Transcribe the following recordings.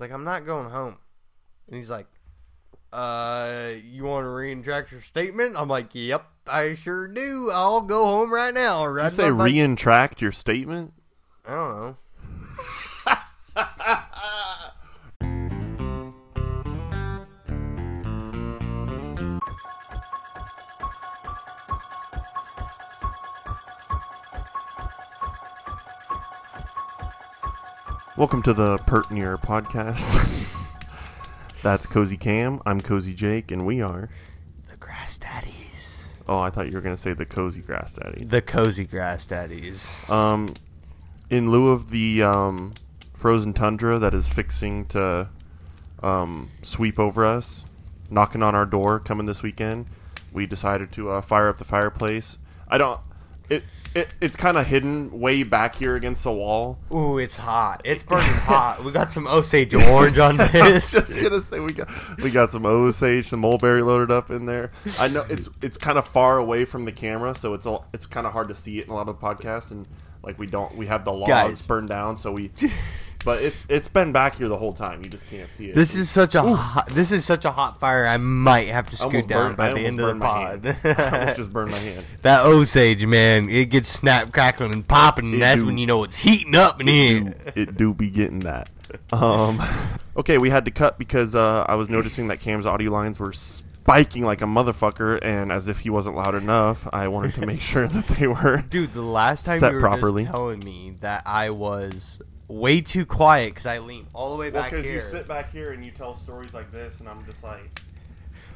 like, I'm not going home. And he's like, uh, you want to retract your statement? I'm like, yep, I sure do. I'll go home right now. Did you say my bike." retract your statement? I don't know. Welcome to the Pertinier podcast. That's Cozy Cam. I'm Cozy Jake, and we are. The Grass Daddies. Oh, I thought you were gonna say the Cozy Grass Daddies. The Cozy Grass Daddies. Um, in lieu of the um, frozen tundra that is fixing to um, sweep over us, knocking on our door, coming this weekend, we decided to uh, fire up the fireplace. I don't. It, it it's kind of hidden way back here against the wall. Ooh, it's hot. It's burning hot. We got some Osage orange on I was this. just gonna say we got we got some Osage, some mulberry loaded up in there. I know it's it's kind of far away from the camera, so it's all it's kind of hard to see it in a lot of the podcasts, and like we don't we have the logs Guys. burned down, so we. But it's it's been back here the whole time. You just can't see it. This is such a hot, this is such a hot fire. I might have to scoot almost down burned- by I the end of the pod. hand. I almost just burned my hand. that Osage, man, it gets snap, crackling, and popping. And that's do. when you know it's heating up in here. it do be getting that. Um, okay, we had to cut because uh, I was noticing that Cam's audio lines were spiking like a motherfucker, and as if he wasn't loud enough, I wanted to make sure that they were. Dude, the last time Set you were properly. just telling me that I was way too quiet because I lean all the way Well, back because here. you sit back here and you tell stories like this, and I'm just like,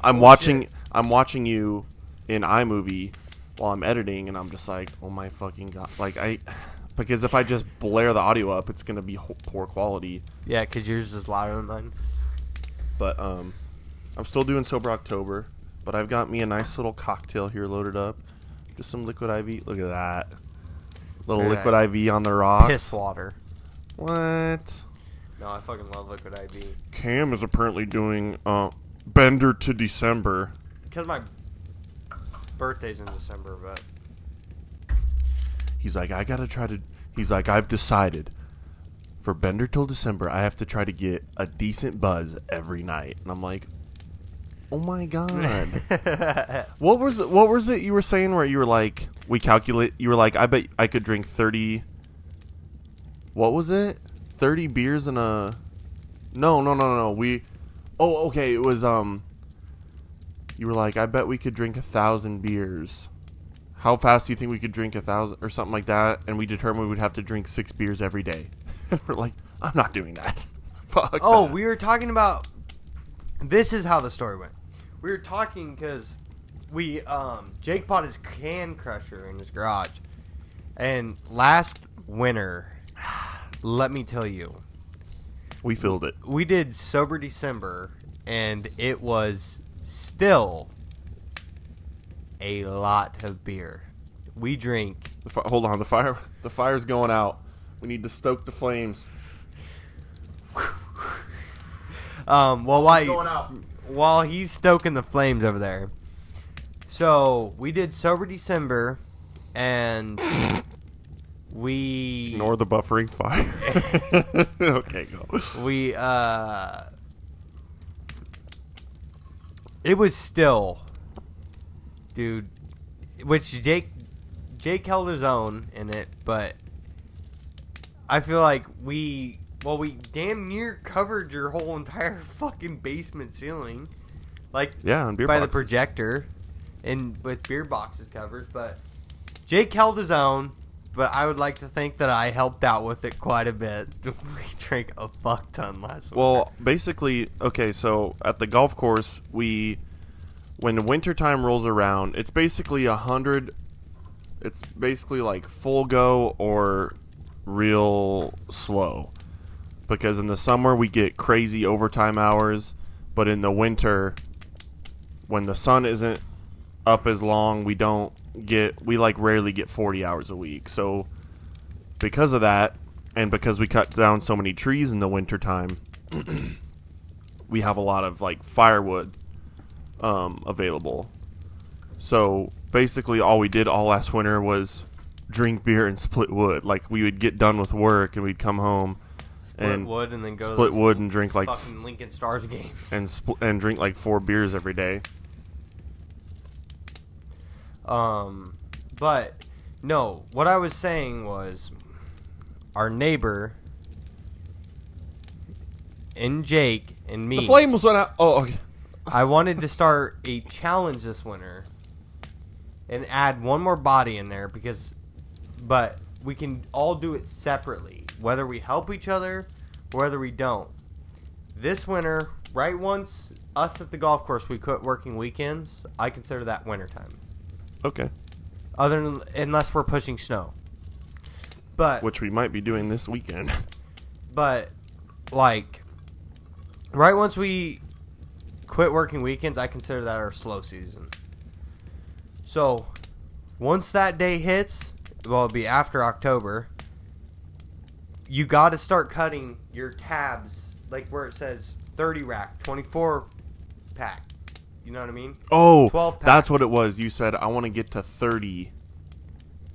I'm watching, I'm watching you in iMovie while I'm editing, and I'm just like, oh my fucking god, like I, because if I just blare the audio up, it's gonna be ho- poor quality. yeah, because yours is louder than mine. But um, I'm still doing sober October, but I've got me a nice little cocktail here loaded up, just some liquid IV. Look at that, little Look at liquid IV on the rocks. Piss water. What? No, I fucking love liquid IV. Cam is apparently doing uh, Bender to December. Because my birthday's in December, but He's like, I gotta try to. He's like, I've decided for Bender till December, I have to try to get a decent buzz every night. And I'm like, oh my god. what was it? What was it you were saying where you were like, we calculate? You were like, I bet I could drink thirty. What was it? Thirty beers in a. No, no, no, no, no. We. Oh, okay. It was um. You were like, I bet we could drink a thousand beers how fast do you think we could drink a thousand or something like that? And we determined we would have to drink six beers every day. We're like, I'm not doing that. Fuck. Oh, that. we were talking about. This is how the story went. We were talking because we um Jake bought his can crusher in his garage, and last winter, let me tell you, we filled it. we did sober December, and it was still a lot of beer. We drink The fi- hold on, the fire, the fire's going out. We need to stoke the flames. um well while out. while he's stoking the flames over there. So we did sober December, and we Ignore the buffering fire. okay, go. we uh, it was still, dude. Which Jake Jake held his own in it, but I feel like we well we damn near covered your whole entire fucking basement ceiling, like Yeah, on beer by the projector, and with beer boxes covers. But Jake held his own. But I would like to think that I helped out with it quite a bit. we drank a fuck ton last week. Well, basically, okay, so at the golf course, we when wintertime rolls around, it's basically a hundred it's basically like full go or real slow. Because in the summer we get crazy overtime hours, but in the winter when the sun isn't up as long, we don't get we like rarely get 40 hours a week. So because of that and because we cut down so many trees in the wintertime, we have a lot of like firewood um, available. So basically, all we did all last winter was drink beer and split wood. Like we would get done with work and we'd come home, Split and wood and then go split wood and drink like fucking Lincoln Stars games. and spl- and drink like four beers every day. Um, but no, what I was saying was our neighbor and Jake and me. The flames went out. Oh, okay. I wanted to start a challenge this winter and add one more body in there because, but we can all do it separately, whether we help each other or whether we don't. This winter, right once us at the golf course, we quit working weekends. I consider that winter time. Okay. Other than unless we're pushing snow. But Which we might be doing this weekend. but like right once we quit working weekends, I consider that our slow season. So once that day hits, well, it'll be after October. You got to start cutting your tabs, like where it says 30 rack, 24 pack. You know what I mean? Oh, 12 pack. that's what it was. You said I want to get to thirty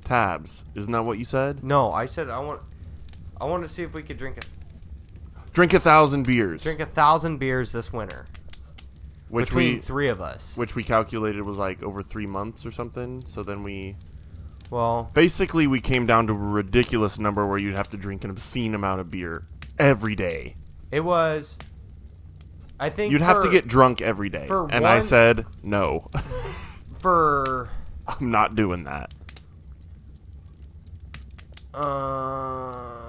tabs. Isn't that what you said? No, I said I want. I want to see if we could drink a Drink a thousand beers, drink a thousand beers this winter which between we three of us. which we calculated was like over three months or something. So then we Well, basically we came down to a ridiculous number where you'd have to drink an obscene amount of beer every day. it was. I think You'd have to get drunk every day, for and I said no. for I'm not doing that. um.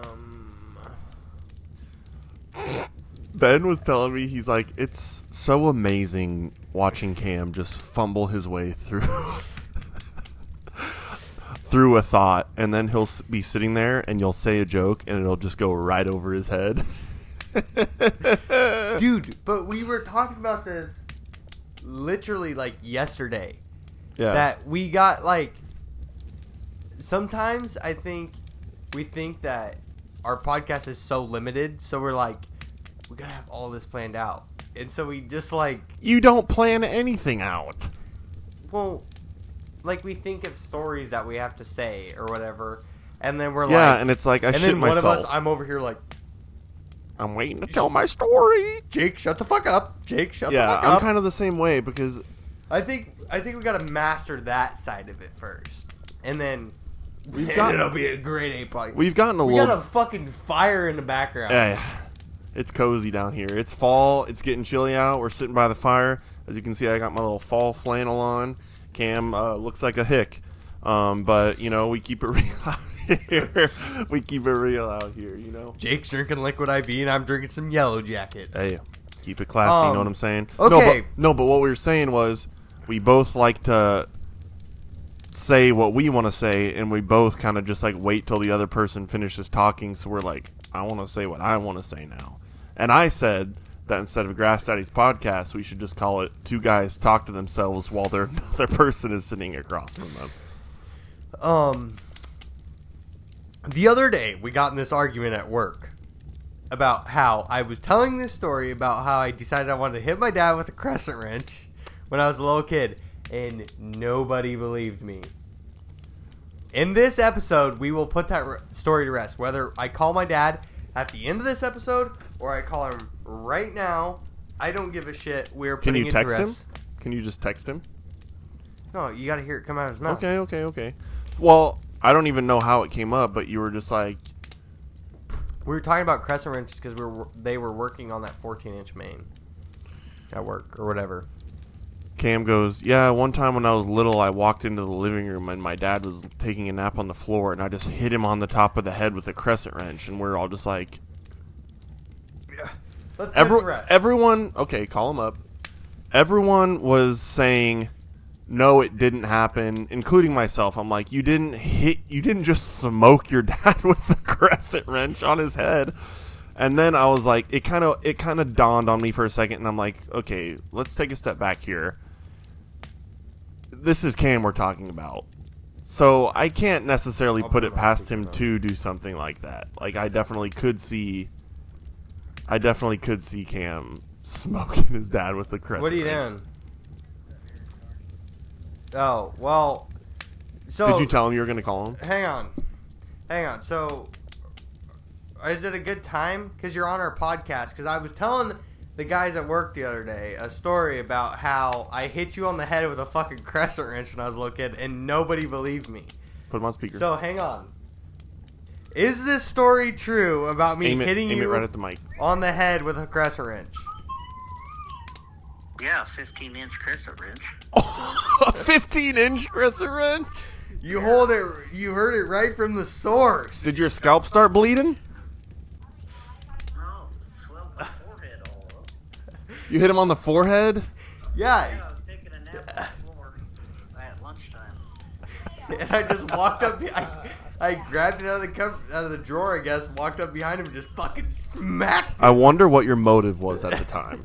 Ben was telling me he's like it's so amazing watching Cam just fumble his way through through a thought and then he'll be sitting there and you'll say a joke and it'll just go right over his head. Dude, but we were talking about this literally like yesterday. Yeah. That we got like. Sometimes I think we think that our podcast is so limited, so we're like, we gotta have all this planned out. And so we just like, you don't plan anything out. well, like we think of stories that we have to say or whatever, and then we're like Yeah, like, and it's like I and shit then one myself. of us, I'm over here like, I'm waiting to tell my story. Jake, shut the fuck up. Jake, shut Yeah, the fuck up. I'm kind of the same way because I think I think we gotta master that side of it first, and then We've and got- it'll be a great A podcast. we've gotten a we little got a fucking fire in the background. Yeah, yeah. It's cozy down here. It's fall. It's getting chilly out. We're sitting by the fire. As you can see, I got my little fall flannel on. Cam uh, looks like a hick, um, but you know we keep it real here. we keep it real out here. You know. Jake's drinking liquid IV, and I'm drinking some Yellow Jackets. Hey, keep it classy. you know Um, what I'm saying? No, okay. but, no, but what we were saying was we both like to say what we want to say, and we both kind of just like wait till the other person finishes talking. So we're like, I want to say what I want to say now. And I said that instead of Grass Daddy's podcast, we should just call it Two Guys Talk to Themselves while their another person is sitting across from them. Um, the other day we got in this argument at work about how I was telling this story about how I decided I wanted to hit my dad with a crescent wrench when I was a little kid, and nobody believed me. In this episode, we will put that re- story to rest. Whether I call my dad at the end of this episode or I call him right now, I don't give a shit. We're Can you text him? Can you just text him? No, you got to hear it come out of his mouth. Okay, okay, okay. Well, I don't even know how it came up, but you were just like, We were talking about crescent wrenches because we were they were working on that 14 inch main at work or whatever. Cam goes, Yeah, one time when I was little, I walked into the living room and my dad was taking a nap on the floor, and I just hit him on the top of the head with a crescent wrench, and we're all just like, Let's Every, put the rest. everyone, okay, call him up. Everyone was saying, no, it didn't happen, including myself. I'm like, you didn't hit, you didn't just smoke your dad with the crescent wrench on his head. And then I was like, it kind of, it kind of dawned on me for a second, and I'm like, okay, let's take a step back here. This is Cam we're talking about. So I can't necessarily put put it it past him to do something like that. Like I definitely could see I definitely could see Cam smoking his dad with the crescent. what are you wrench. doing? Oh well. So Did you tell him you were going to call him? Hang on, hang on. So is it a good time? Because you're on our podcast. Because I was telling the guys at work the other day a story about how I hit you on the head with a fucking crescent wrench when I was a little kid, and nobody believed me. Put him on speaker. So hang on. Is this story true about me aim it, hitting you right at the mic. on the head with a crescent wrench? Yeah, 15 inch crescent wrench. a 15 inch crescent wrench. You hold it. You heard it right from the source. Did your scalp start bleeding? No, swelled my forehead all up. You hit him on the forehead. Yeah, Yeah, I was taking a nap on the floor at lunchtime. and I just walked up. be- I, I grabbed it out of the cup, out of the drawer, I guess. Walked up behind him and just fucking smacked. Him. I wonder what your motive was at the time.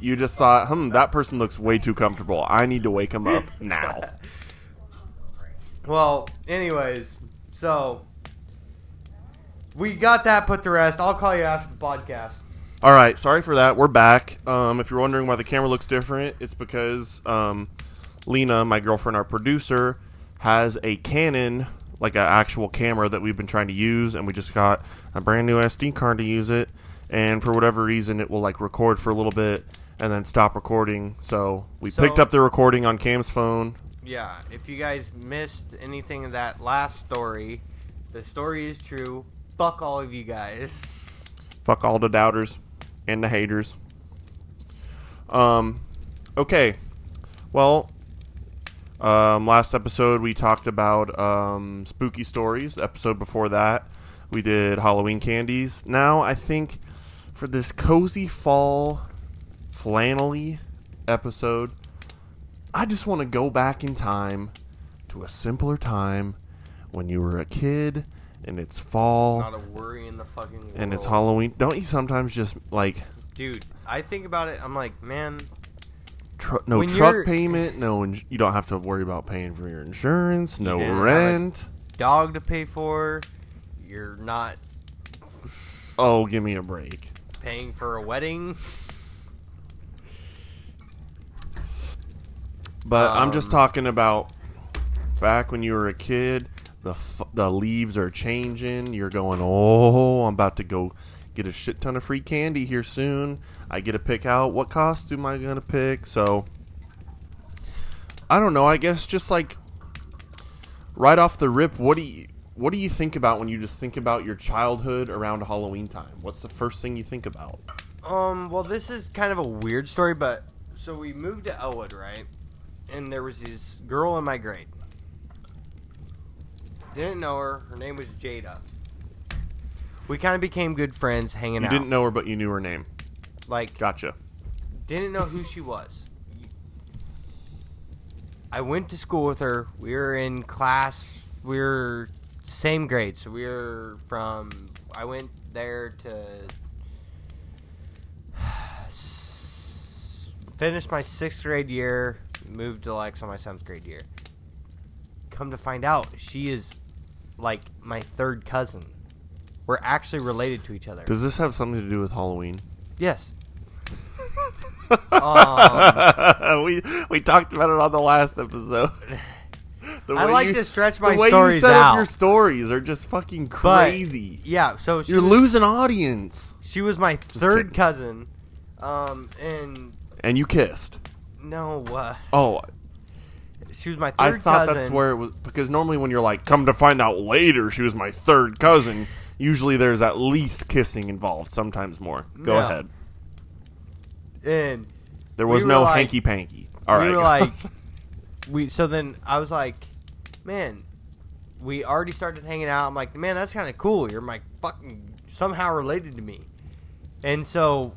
You just thought, hmm, that person looks way too comfortable. I need to wake him up now. Well, anyways, so we got that put to rest. I'll call you after the podcast. All right, sorry for that. We're back. Um, if you're wondering why the camera looks different, it's because um, Lena, my girlfriend, our producer, has a Canon, like an actual camera that we've been trying to use, and we just got a brand new SD card to use it. And for whatever reason, it will like record for a little bit and then stop recording. So we So- picked up the recording on Cam's phone. Yeah, if you guys missed anything of that last story, the story is true. Fuck all of you guys. Fuck all the doubters and the haters. Um, okay. Well, um, last episode we talked about um, spooky stories. Episode before that, we did Halloween candies. Now I think for this cozy fall flannelly episode, I just want to go back in time to a simpler time when you were a kid and it's fall Not a worry in the fucking world. and it's Halloween. Don't you sometimes just like Dude, I think about it. I'm like, man, tr- no When truck you're- payment, no ins- you don't have to worry about paying for your insurance, no didn't have a- rent. dog to pay for. You're not Oh, give me a break. paying for a wedding. But I'm just Um, talking about back when you were a kid. The f- the leaves are changing. You're going, oh, I'm about to go get a shit ton of free candy here soon. I get to pick out what costume I gonna pick. So I don't know. I guess just like right off the rip, what do you what do you think about when you just think about your childhood around Halloween time? What's the first thing you think about? Um, well, this is kind of a weird story, but so we moved to Elwood, right? And there was this girl in my grade. Didn't know her. Her name was Jada. We kind of became good friends, hanging out. You out. didn't know her, but you knew her name. like Gotcha. didn't know who she was. I went to school with her. We were in class. We were same grade, so we were from. I went there to s- finish my sixth grade year. Moved to Lex on my seventh grade year. Come to find out, she is like my third cousin. We're actually related to each other. Does this have something to do with Halloween? yes. um, we we talked about it on the last episode. The I like you- to stretch my the way stories you set out. up your stories are just fucking But, crazy. yeah, so she You're was, losing audience, She was my kidding. third cousin. Um, and and you kissed. No, uh, Oh, she was my third I thought cousin. that's where it was because normally when you're like, come to find out later, she was my third cousin. Usually there's at least kissing involved, sometimes more. Go No. ahead. and There was We no like- hanky panky. All we right. were like, we. So then I was like, man, we already started hanging out. I'm like, man, that's kind of cool. You're my fucking somehow related to me. And so,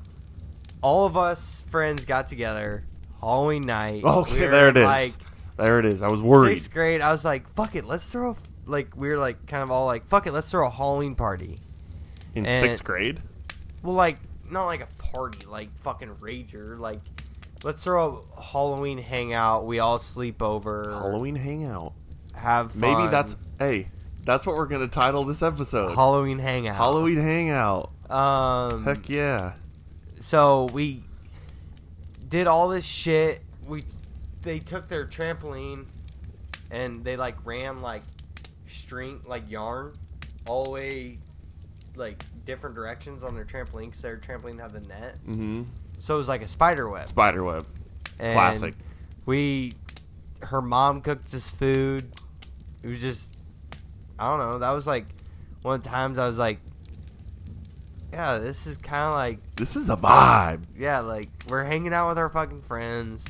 all of us friends got together Halloween night. okay, We there it is. Like there it is. I was worried. sixth grade, I was like, fuck it, let's throw. A, Like we were like kind of all like, fuck it, let's throw a Halloween party. In and- sixth grade. Well, like not like a party, like fucking rager. Like let's throw a Halloween hangout. We all sleep over. Halloween hangout. Have fun. Maybe that's hey, that's what we're gonna title this episode. Halloween hangout. Halloween hangout. Um. Heck yeah. So we did all this shit. We they took their trampoline and they like ran like string like yarn all the way like different directions on their trampoline because their trampoline had the net. Mm-hmm. So it was like a spider web. Spiderweb. And Classic. We, her mom cooked us food. It was just, I don't know. That was like one of the times I was like, yeah, this is kind of like, This is a vibe. yeah, like we're hanging out with our fucking friends.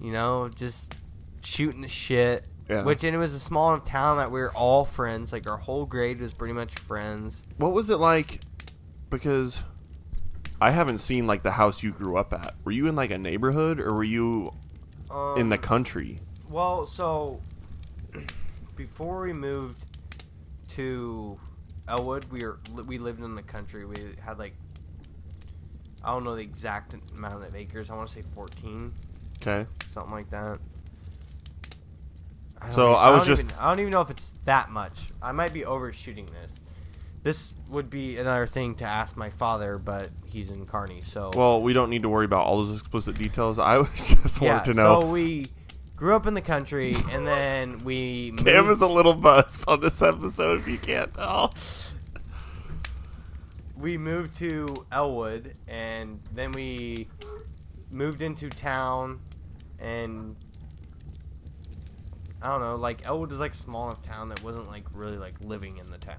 You know, just shooting the shit. Yeah. Which and it was a small enough town that we were all friends. Like our whole grade was pretty much friends. What was it like? Because I haven't seen like the house you grew up at. Were you in like a neighborhood or were you Um, in the country? Well, so before we moved to Elwood, we were we lived in the country. We had like I don't know the exact amount of acres. I want to say fourteen, Okay. something like that. don't So even- I was don't just- even- I don't even know if it's that much. I might be overshooting this. This would be another thing to ask my father, but he's in Kearney, so Well, we don't need to worry about all those explicit details. I was just yeah. wanted to know. So we grew up in the country, and then we Cam moved- is a little bust on this episode, if you can't tell. we moved to Elwood and then we moved into town and I don't know, like Elwood is like a small enough town that wasn't like really like living in the town.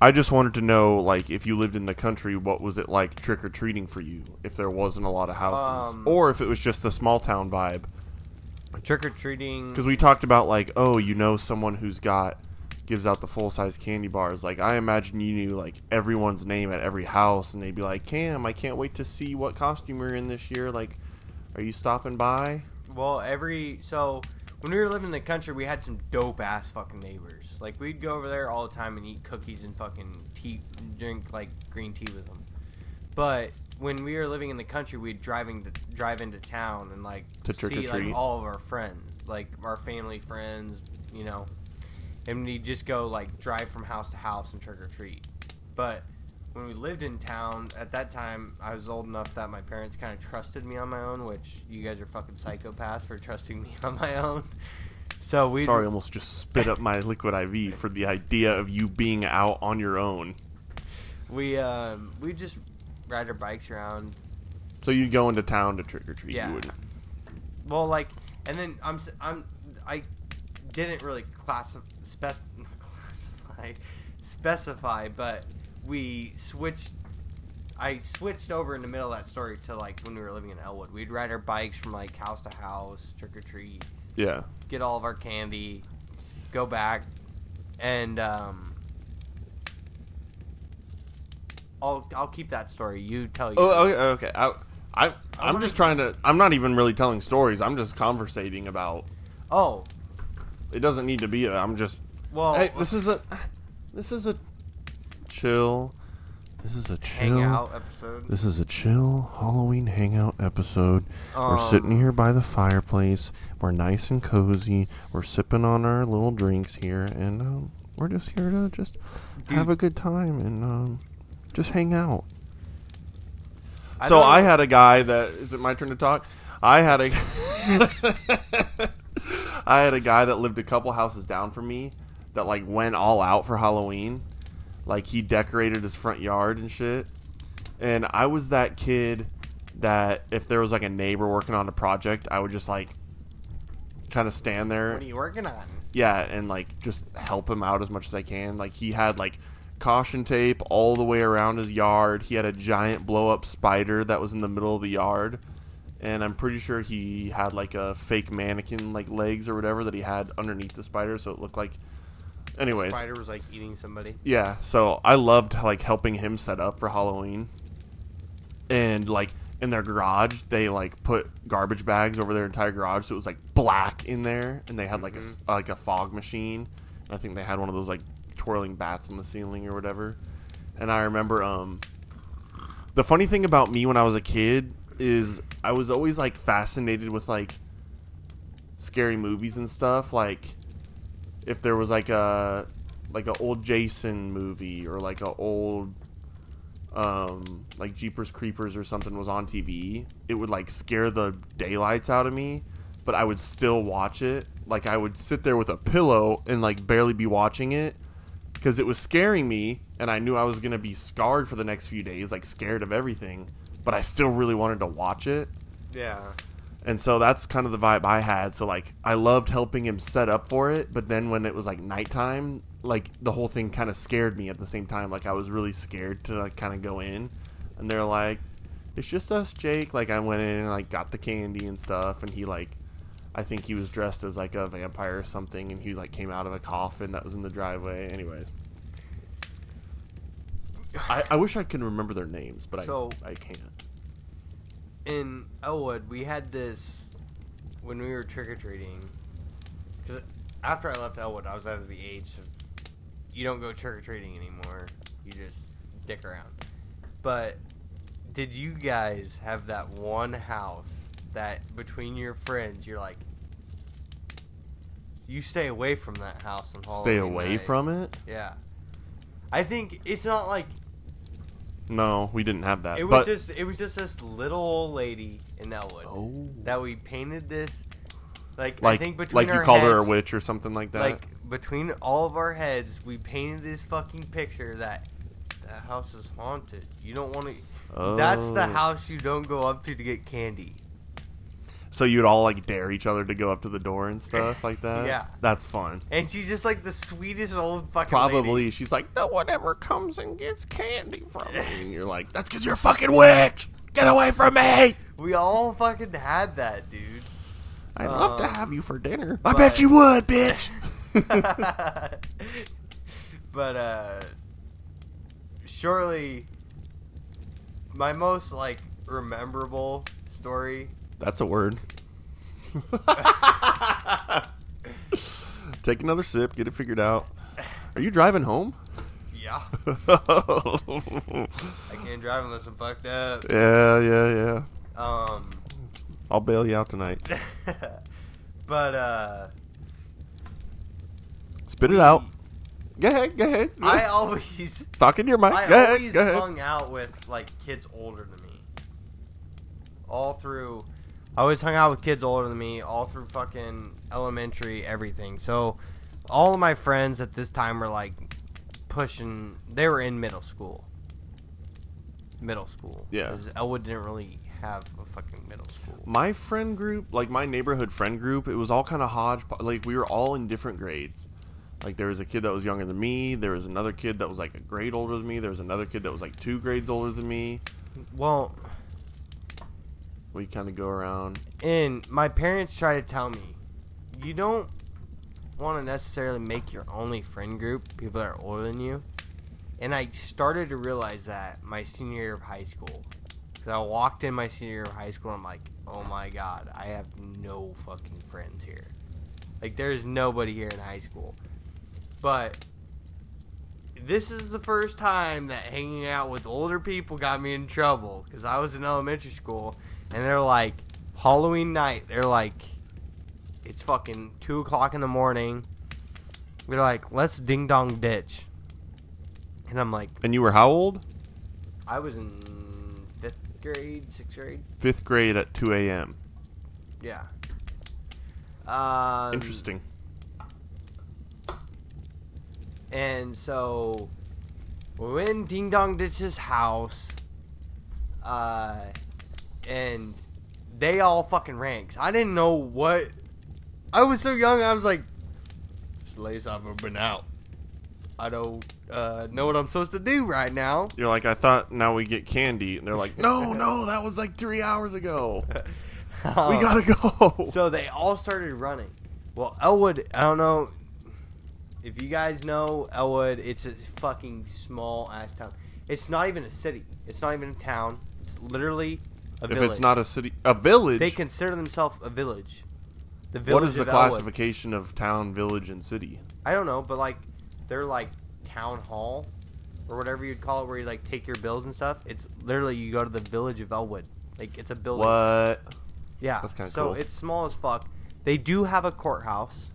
I just wanted to know, like, if you lived in the country, what was it like trick or treating for you? If there wasn't a lot of houses, Um, or if it was just the small town vibe. Trick or treating Because we talked about like, oh, you know, someone who's got gives out the full size candy bars. Like, I imagine you knew like everyone's name at every house, and they'd be like, Cam, I can't wait to see what costume you're in this year. Like, are you stopping by? Well, every so when we were living in the country, we had some dope ass fucking neighbors. Like we'd go over there all the time and eat cookies and fucking tea, drink like green tea with them. But when we were living in the country, we'd driving to drive into town and like To see treat? like all of our friends, like our family friends, you know, and we'd just go like drive from house to house and trick or treat. But when we lived in town, at that time, I was old enough that my parents kind of trusted me on my own, which you guys are fucking psychopaths for trusting me on my own. So we Sorry, almost just spit up my liquid IV for the idea of you being out on your own. we um we just ride our bikes around. So you'd go into town to trick or treat. Yeah. You wouldn't. Well, like, and then I'm I'm I didn't really classify spec- classify specify, but we switched. I switched over in the middle of that story to like when we were living in Elwood. We'd ride our bikes from like house to house, trick or treat, Yeah. get all of our candy, go back, and um, I'll I'll keep that story. You tell you. Oh, okay. okay. I, I, I'm just trying to. I'm not even really telling stories. I'm just conversating about. oh, It doesn't need to be. A, I'm just. well, hey, this is a. This is a chill. This is a chill. hangout episode. This is a chill Halloween hangout episode. We're sitting Um, here by the fireplace. We're nice and cozy. We're sipping on our little drinks here, and um, we're just here to just have a good time and um, just hang out. I so I had a guy that is it my turn to talk? I had a I had a guy that lived a couple houses down from me that like went all out for Halloween. Like he decorated his front yard and shit. And I was that kid that if there was like a neighbor working on a project, I would just like kind of stand there What are you working on? yeah, and like just help him out as much as I can. Like he had like caution tape all the way around his yard. He had a giant blow up spider that was in the middle of the yard. And I'm pretty sure he had like a fake mannequin like legs or whatever that he had underneath the spider so it looked like anyways. The spider was like eating somebody. Yeah, so I loved like helping him set up for Halloween. And like in their garage, they like put garbage bags over their entire garage, so it was like black in there, and they had like a s- mm-hmm. like a fog machine. I think they had one of those like twirling bats on the ceiling or whatever. And I remember um the funny thing about me when I was a kid is I was always like fascinated with like scary movies and stuff like if there was like a like an old Jason movie or like a old um like Jeepers Creepers or something was on TV, it would like scare the daylights out of me, but I would still watch it. Like I would sit there with a pillow and like barely be watching it because it was scaring me and I knew I was gonna be scarred for the next few days, like scared of everything. But I still really wanted to watch it, Yeah. and so that's kind of the vibe I had. So like, I loved helping him set up for it, but then when it was like nighttime, like the whole thing kind of scared me at the same time. Like I was really scared to like kind of go in, and they're like, "It's just us, Jake." Like I went in and like got the candy and stuff, and he like. I think he was dressed as like a vampire or something, and he like came out of a coffin that was in the driveway. Anyways, I, I wish I could remember their names, but So- I I can't. in Elwood, we had this when we were trick or treating. Because after I left Elwood, I was out of the age of you don't go trick or treating anymore. You just dick around. But did you guys have that one house that between your friends you're like, you stay away from that house and Halloween Stay away night. from it. Yeah. I think it's not like No, we didn't have that. it was but just it was just this little old lady in Elwood oh, that we painted this like, like I think between like you called her a witch or something like that. Like between all of our heads, we painted this fucking picture that that house is haunted. You don't want to. That's the Oh. house you don't go up to to get candy. So you'd all like dare each other to go up to the door and stuff like that. Yeah. that's fun. And she's just like the sweetest old fucking Probably lady. she's like, no one ever comes and gets candy from me, and you're like, that's because you're a fucking witch. Get away from me. We all fucking had that, dude. I'd love to Um, have you for dinner. I bet you would, bitch. but uh surely my most like rememberable story That's a word. Take another sip, get it figured out. Are you driving home? yeah i can't drive unless i'm fucked up yeah, yeah. Yeah. Um I'll bail you out tonight. but uh Spit it out. Go ahead, go ahead. i always Talk in your mic. i go ahead, always go ahead. hung out with like kids older than me all through i always hung out with kids older than me all through fucking elementary everything so all of my friends at this time were like pushing they were in middle school middle school Yeah. 'Cause elwood didn't really have a fucking middle school my friend group, like my neighborhood friend group, it was all kind of hodgepodge. Like we were all in different grades. Like there was a kid that was younger than me. There was another kid that was like a grade older than me. There was another kid that was like two grades older than me. well We kind of go around. and my parents try to tell me you don't want to necessarily make your only friend group people that are older than you. And i started to realize that my senior year of high school because i walked in my senior year of high school and i'm like oh my god i have no fucking friends here. Like there's nobody here in high school. But this is the first time that hanging out with older people got me in trouble because I was in elementary school and they're like Halloween night. They're like, it's fucking two o'clock in the morning. They're like, let's ding dong ditch, and I'm like, And you were how old? I was in fifth grade, sixth grade, Fifth grade at 2 a.m. yeah. Um, Interesting. And so we went in Ding Dong Ditch's house, uh, and they all fucking ran. 'cause I didn't know what. I was so young. I was like, "This lace I've ever been out. I don't uh, know what I'm supposed to do right now." You're like, I thought now we get candy. And they're like, no, no, that was like three hours ago. We gotta go. So they all started running. Well, Elwood, I don't know if you guys know Elwood. It's a fucking small ass town. It's not even a city. It's not even a town. It's literally a if village. it's not a city, a village, they consider themselves a village. The village what is the of Elwood. classification of town, village, and city? I don't know, but like they're like town hall or whatever you'd call it, where you like take your bills and stuff. It's literally you go to the village of Elwood. Like it's a building. What? Yeah. That's kinda so cool. it's small as fuck. They do have a courthouse.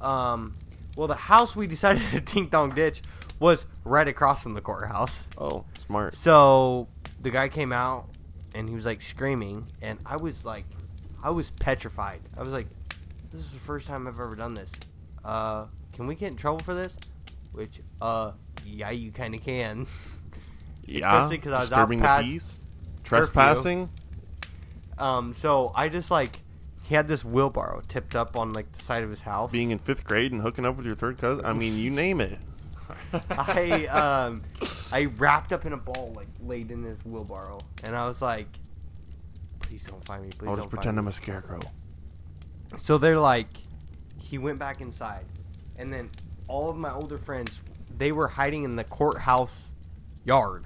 Um, well, the house we decided to ding dong ditch was right across from the courthouse. Oh, smart. So the guy came out and he was like screaming, and I was like, I was petrified. I was like, this is the first time I've ever done this. Uh, can we get in trouble for this? Which, uh, yeah, you kind of can. Yeah, Especially 'cause I was out disturbing past the peace, trespassing. Um, so I just like he had this wheelbarrow tipped up on like the side of his house. being in fifth grade and hooking up with your third cousin. I mean, you name it. I um I wrapped up in a ball like laid in this wheelbarrow, and I was like, "Please don't find me. Please I'll don't just pretend I'm a scarecrow. me." So they're like, he went back inside, and then all of my older friends they were hiding in the courthouse yard,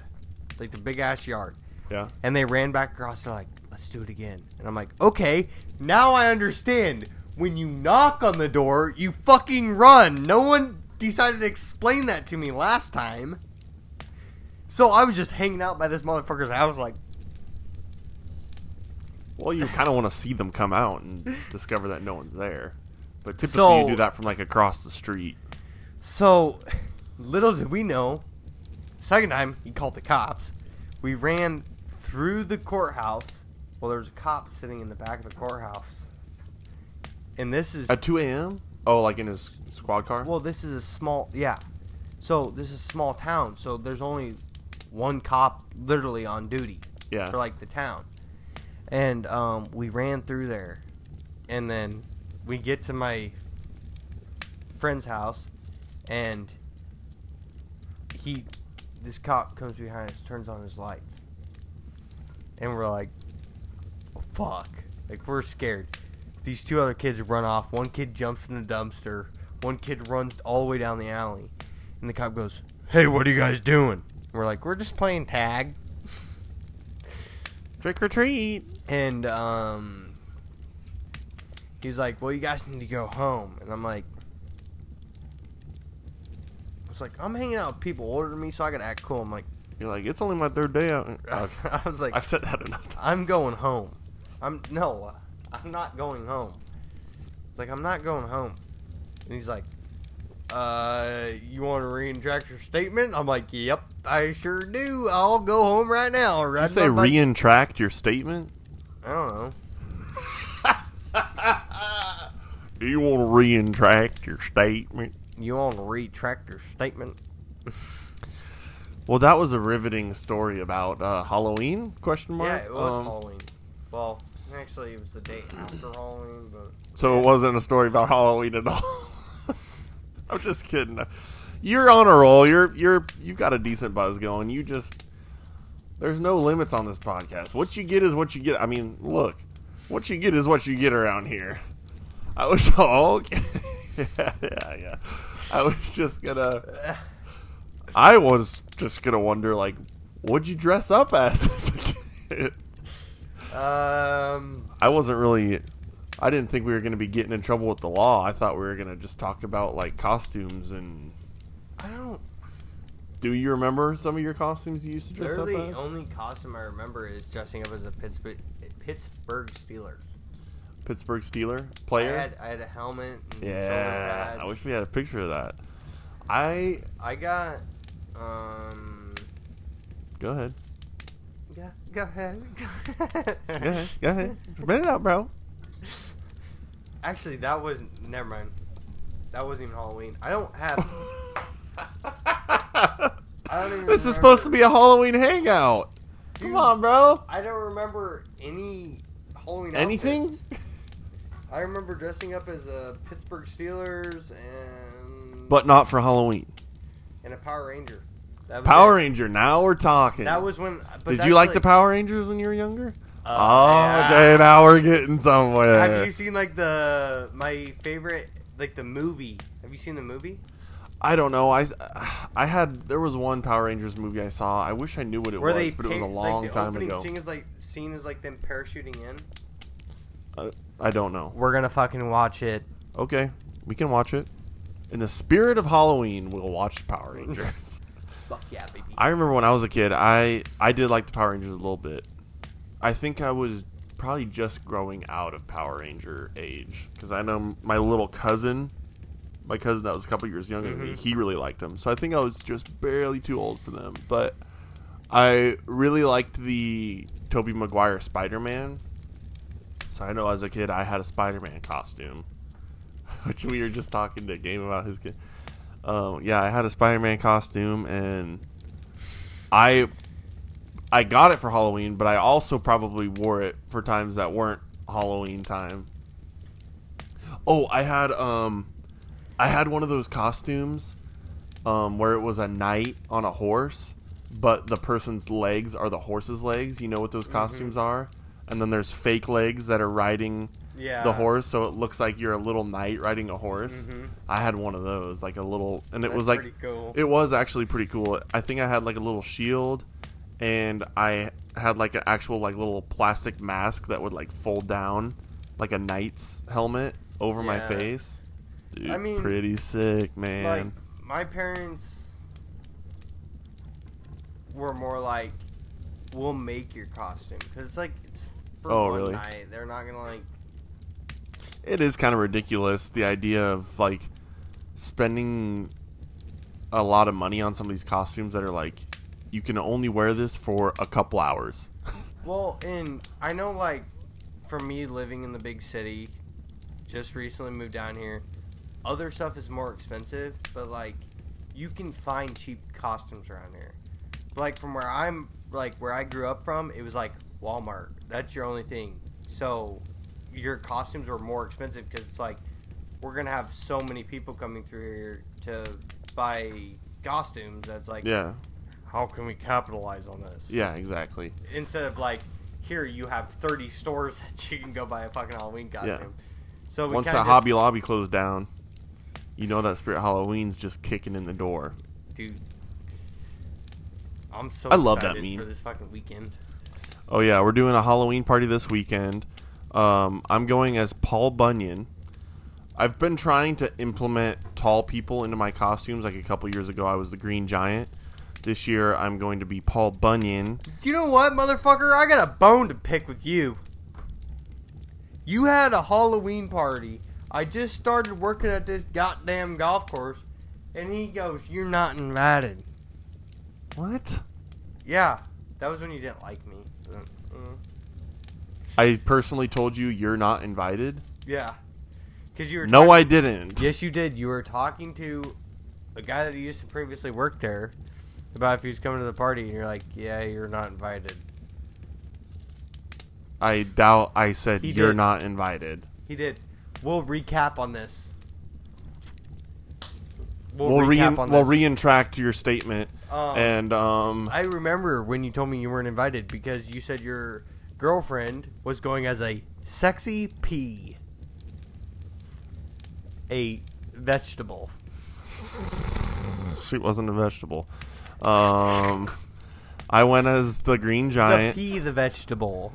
like the big ass yard, Yeah. and they ran back across. They're like, "Let's do it again," and I'm like, "Okay, now I understand." When you knock on the door, you fucking run. No one decided to explain that to me last time. So I was just hanging out by this motherfucker's house, like, Well, you kind of want to see them come out and discover that no one's there. But typically, So- you do that from like across the street. So, little did we know, second time he called the cops. We ran through the courthouse. Well, there was a cop sitting in the back of the courthouse. And this is At 2 a.m. Oh, like in his squad car. well, this is a small yeah. So this is a small town. So there's only one cop literally on duty yeah. for like the town. And um, we ran through there, and then we get to my friend's house, and he, this cop comes behind us, turns on his lights, and we're like, oh, "Fuck!" Like we're scared. These two other kids run off. One kid jumps in the dumpster. One kid runs all the way down the alley, and the cop goes, "Hey, what are you guys doing?" We're like, "We're just playing tag." Trick or treat. And um, he's like, "Well, you guys need to go home." And I'm like, "It's like I'm hanging out with people older than me, so I gotta act cool." I'm like, You're like, it's only my third day out. I've, was like, I've said that enough "I'm going home." I'm no, I'm not going home. It's like I'm not going home. And he's like, "Uh, you want to retract your statement?" I'm like, "Yep, I sure do. I'll go home right now." Did you say bike." your statement? I don't know. Do you want to retract your statement? You want to retract your statement? Well, that was a riveting story about uh, Halloween? Question mark. Yeah, it was Um, Halloween. Well, actually, it was the day after Halloween, but So it wasn't a story about Halloween at all. I'm just kidding. You're on a roll. You're you're you've got a decent buzz going. You just there's no limits on this podcast. What you get is what you get. I mean, look, what you get is what you get around here. I was all yeah, yeah, yeah. I was just gonna. I was just gonna wonder, like, what'd you dress up as? As a kid? um, I wasn't really. I didn't think we were going to be getting in trouble with the law. I thought we were going to just talk about like costumes and. I don't. Do you remember some of your costumes you used to dress Literally, up as? The only costume I remember is dressing up as a Pittsburgh Pittsburgh Steelers. Pittsburgh Steeler I player. had I had a helmet. And yeah. I wish we had a picture of that. I I got. Um. go ahead. Go ahead. go ahead, go ahead. Spit it out, bro. Actually, that was never mind. That wasn't even Halloween. I don't have. I don't even this is supposed to be a Halloween hangout. Come on, bro. I don't remember any Halloween Anything? outfits. I remember dressing up as a Pittsburgh Steelers and But not for Halloween. and a Power Ranger. That was Power it. Ranger. Now we're talking. That was when. But Did you like, the Power Rangers when you were younger? Uh, oh, yeah. okay. Now we're getting somewhere. Have you seen like the my favorite like the movie? Have you seen the movie? I don't know. I, I had there was one Power Rangers movie I saw. I wish I knew what it Where was, they but it was a long like, the time opening ago. Scene is like scene is like them parachuting in. Uh, I don't know. We're gonna fucking watch it. Okay, we can watch it. In the spirit of Halloween, we'll watch Power Rangers. Fuck yeah, baby. I remember when I was a kid, I I did like the Power Rangers a little bit. I think I was probably just growing out of Power Ranger age because I know my little cousin, my cousin that was a couple years younger than me, mm-hmm. he really liked them. So I think I was just barely too old for them. But I really liked the Tobey Maguire Spider Man. So I know as a kid I had a Spider Man costume, which we were just talking to Game about his kid. Uh, yeah, I had a Spider-Man costume, and I I got it for Halloween, but I also probably wore it for times that weren't Halloween time. Oh, I had um, I had one of those costumes, um, where it was a knight on a horse, but the person's legs are the horse's legs. You know what those costumes are? And then there's fake legs that are riding Yeah. the horse, so it looks like you're a little knight riding a horse. Mm-hmm. I had one of those, like a little, and it That's was like cool. it was actually pretty cool. I think I had like a little shield, and I had like an actual like little plastic mask that would like fold down, like a knight's helmet over my face. Dude, I mean, pretty sick, man. Like my parents were more like, "We'll make your costume," because it's like it's for Oh, one really? night. They're not gonna like. It is kind of ridiculous the idea of like spending a lot of money on some of these costumes that are like you can only wear this for a couple hours. Well, and I know like, for me living in the big city, just recently moved down here. Other stuff is more expensive, but like, you can find cheap costumes around here. Like from where I'm, like where I grew up from, it was like Walmart. That's your only thing. So, your costumes were more expensive because it's like, we're gonna have so many people coming through here to buy costumes. That's like, yeah, how can we capitalize on this? yeah, exactly. instead of like here you have 30 stores that you can go buy a fucking Halloween costume. Yeah. So we Once that Hobby Lobby closed down, you know that Spirit Halloween's just kicking in the door. dude, I'm so I love that meme. for this fucking weekend. Oh yeah, we're doing a Halloween party this weekend. Um, I'm going as Paul Bunyan. I've been trying to implement tall people into my costumes. Like a couple years ago, I was the Green Giant. This year, I'm going to be Paul Bunyan. You know what, motherfucker? I got a bone to pick with you. You had a Halloween party. I just started working at this goddamn golf course, and he goes, "You're not invited." What? Yeah, that was when you didn't like me. I personally told you you're not invited. Yeah, because you were. No, talking- I didn't. Yes, you did. You were talking to a guy that used to previously work there about if he was coming to the party, and you're like, "Yeah, you're not invited." I doubt I said He you're did. not invited. He did. We'll recap on this. We'll, re recap on we'll this. your statement Um, and um I remember when you told me you weren't invited because you said your girlfriend was going as a sexy pea, a vegetable. she wasn't a vegetable. Um, I went as the Green Giant. The pea, the vegetable.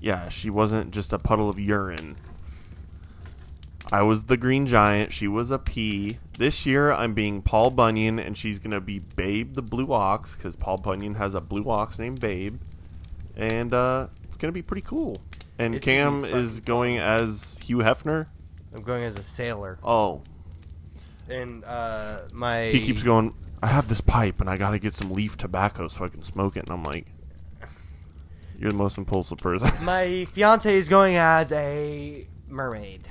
yeah, she wasn't just a puddle of urine. I was the Green Giant. She was a pea. This year, I'm being Paul Bunyan, and she's gonna be Babe the Blue Ox because Paul Bunyan has a blue ox named Babe, and uh, it's gonna be pretty cool. And It's gonna Cam be is fucking going as Hugh Hefner. I'm going as a sailor, Oh, and uh, my he keeps going. I have this pipe, and I gotta get some leaf tobacco so I can smoke it. And I'm like, you're the most impulsive person. My fiance is going as a mermaid.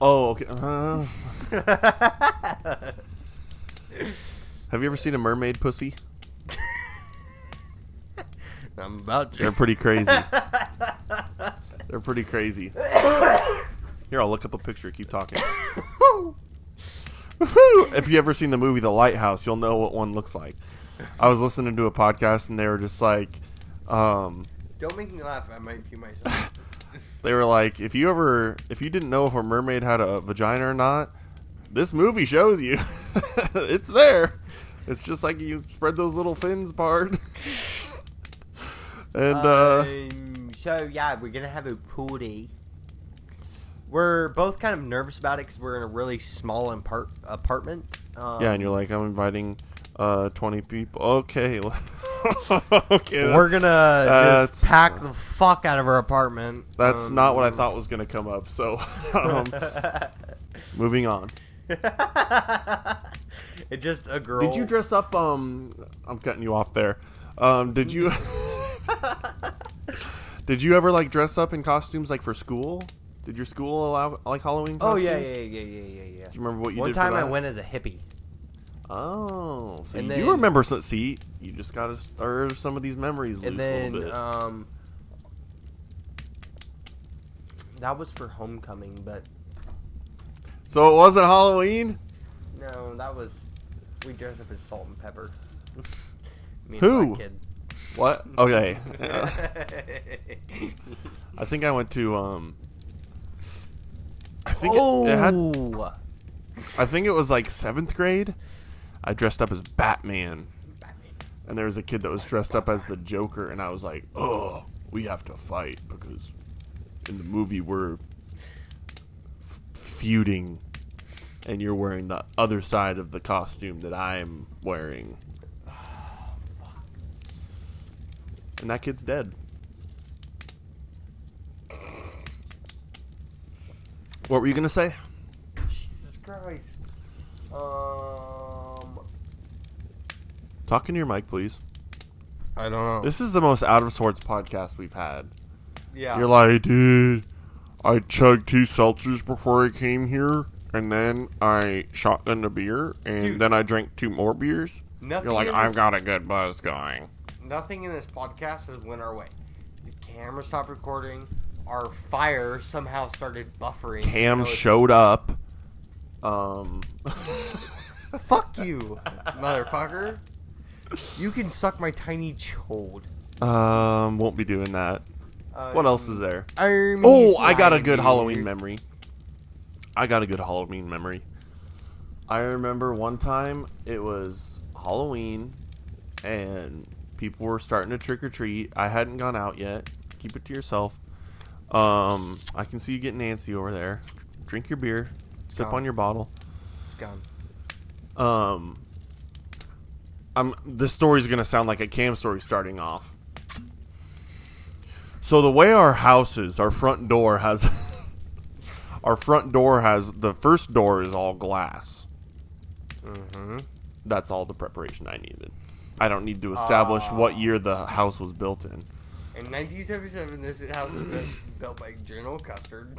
oh, okay. Uh, have you ever seen a mermaid pussy? I'm about to. They're pretty crazy. They're pretty crazy. Here, I'll look up a picture. Keep talking. if you ever seen the movie The Lighthouse, you'll know what one looks like. I was listening to a podcast and they were just like, um, Don't make me laugh. I might pee myself. they were like, if you ever, if you didn't know if a mermaid had a vagina or not, this movie shows you. it's there. It's just like you spread those little fins apart. And uh, Um, so yeah, we're gonna have a party. We're both kind of nervous about it because we're in a really small impart- apartment. Um, Yeah, and you're like, I'm inviting uh 20 people. Okay. okay. we're gonna just pack the fuck out of our apartment. That's Um, not what I thought was going to come up. So, um, moving on. it's just a girl. Did you dress up um I'm cutting you off there. Um did you Did you ever like dress up in costumes like for school? Did your school allow like Halloween? Oh Costumes? yeah, yeah, yeah, yeah, yeah, yeah. Do you remember what you One did? time for I went as a hippie. Oh, so And you then- remember? Some, see, you just got to stir some of these memories loose And a little bit. um that was for homecoming, but so it wasn't Halloween. no, that was we dressed up as salt and pepper. Me and Who? My kid. What? Okay. I think I went to um. I think it, it had. oh, I think it was like seventh grade. I dressed up as Batman, and there was a kid that was dressed up as the Joker, and I was like, "Oh, we have to fight because in the movie we're f- feuding, and you're wearing the other side of the costume that I'm wearing." And that kid's dead. What were you gonna say? Jesus Christ. Um, Talk into your mic, please. I don't know. This is the most out of sorts podcast we've had. yeah, You're like, dude, I chugged two seltzers before I came here, and then I shotgunned a beer, and Dude. then I drank two more beers. nothing. You're like, I've got a good buzz going. Nothing in this podcast has went our way. The camera stopped recording. Our fire somehow started buffering. Cam You know, showed up. Um, Fuck you, motherfucker. You can suck my tiny chode. um, won't be doing that. What else is there? I'm Oh, I got a good slimy. Halloween memory. I got a good Halloween memory. I remember one time it was Halloween and people were starting to trick or treat. I hadn't gone out yet. Keep it to yourself. Um, I can see you getting antsy over there. Drink your beer. Sip Gone. on your bottle. It's gone. Um, I'm. This story's gonna sound like a cam story starting off. So the way our house is, our front door has, our front door has the first door is all glass. Mm-hmm. That's all the preparation I needed. I don't need to establish what Ah. year the house was built in. In 1977, this house was built- built by General Custard.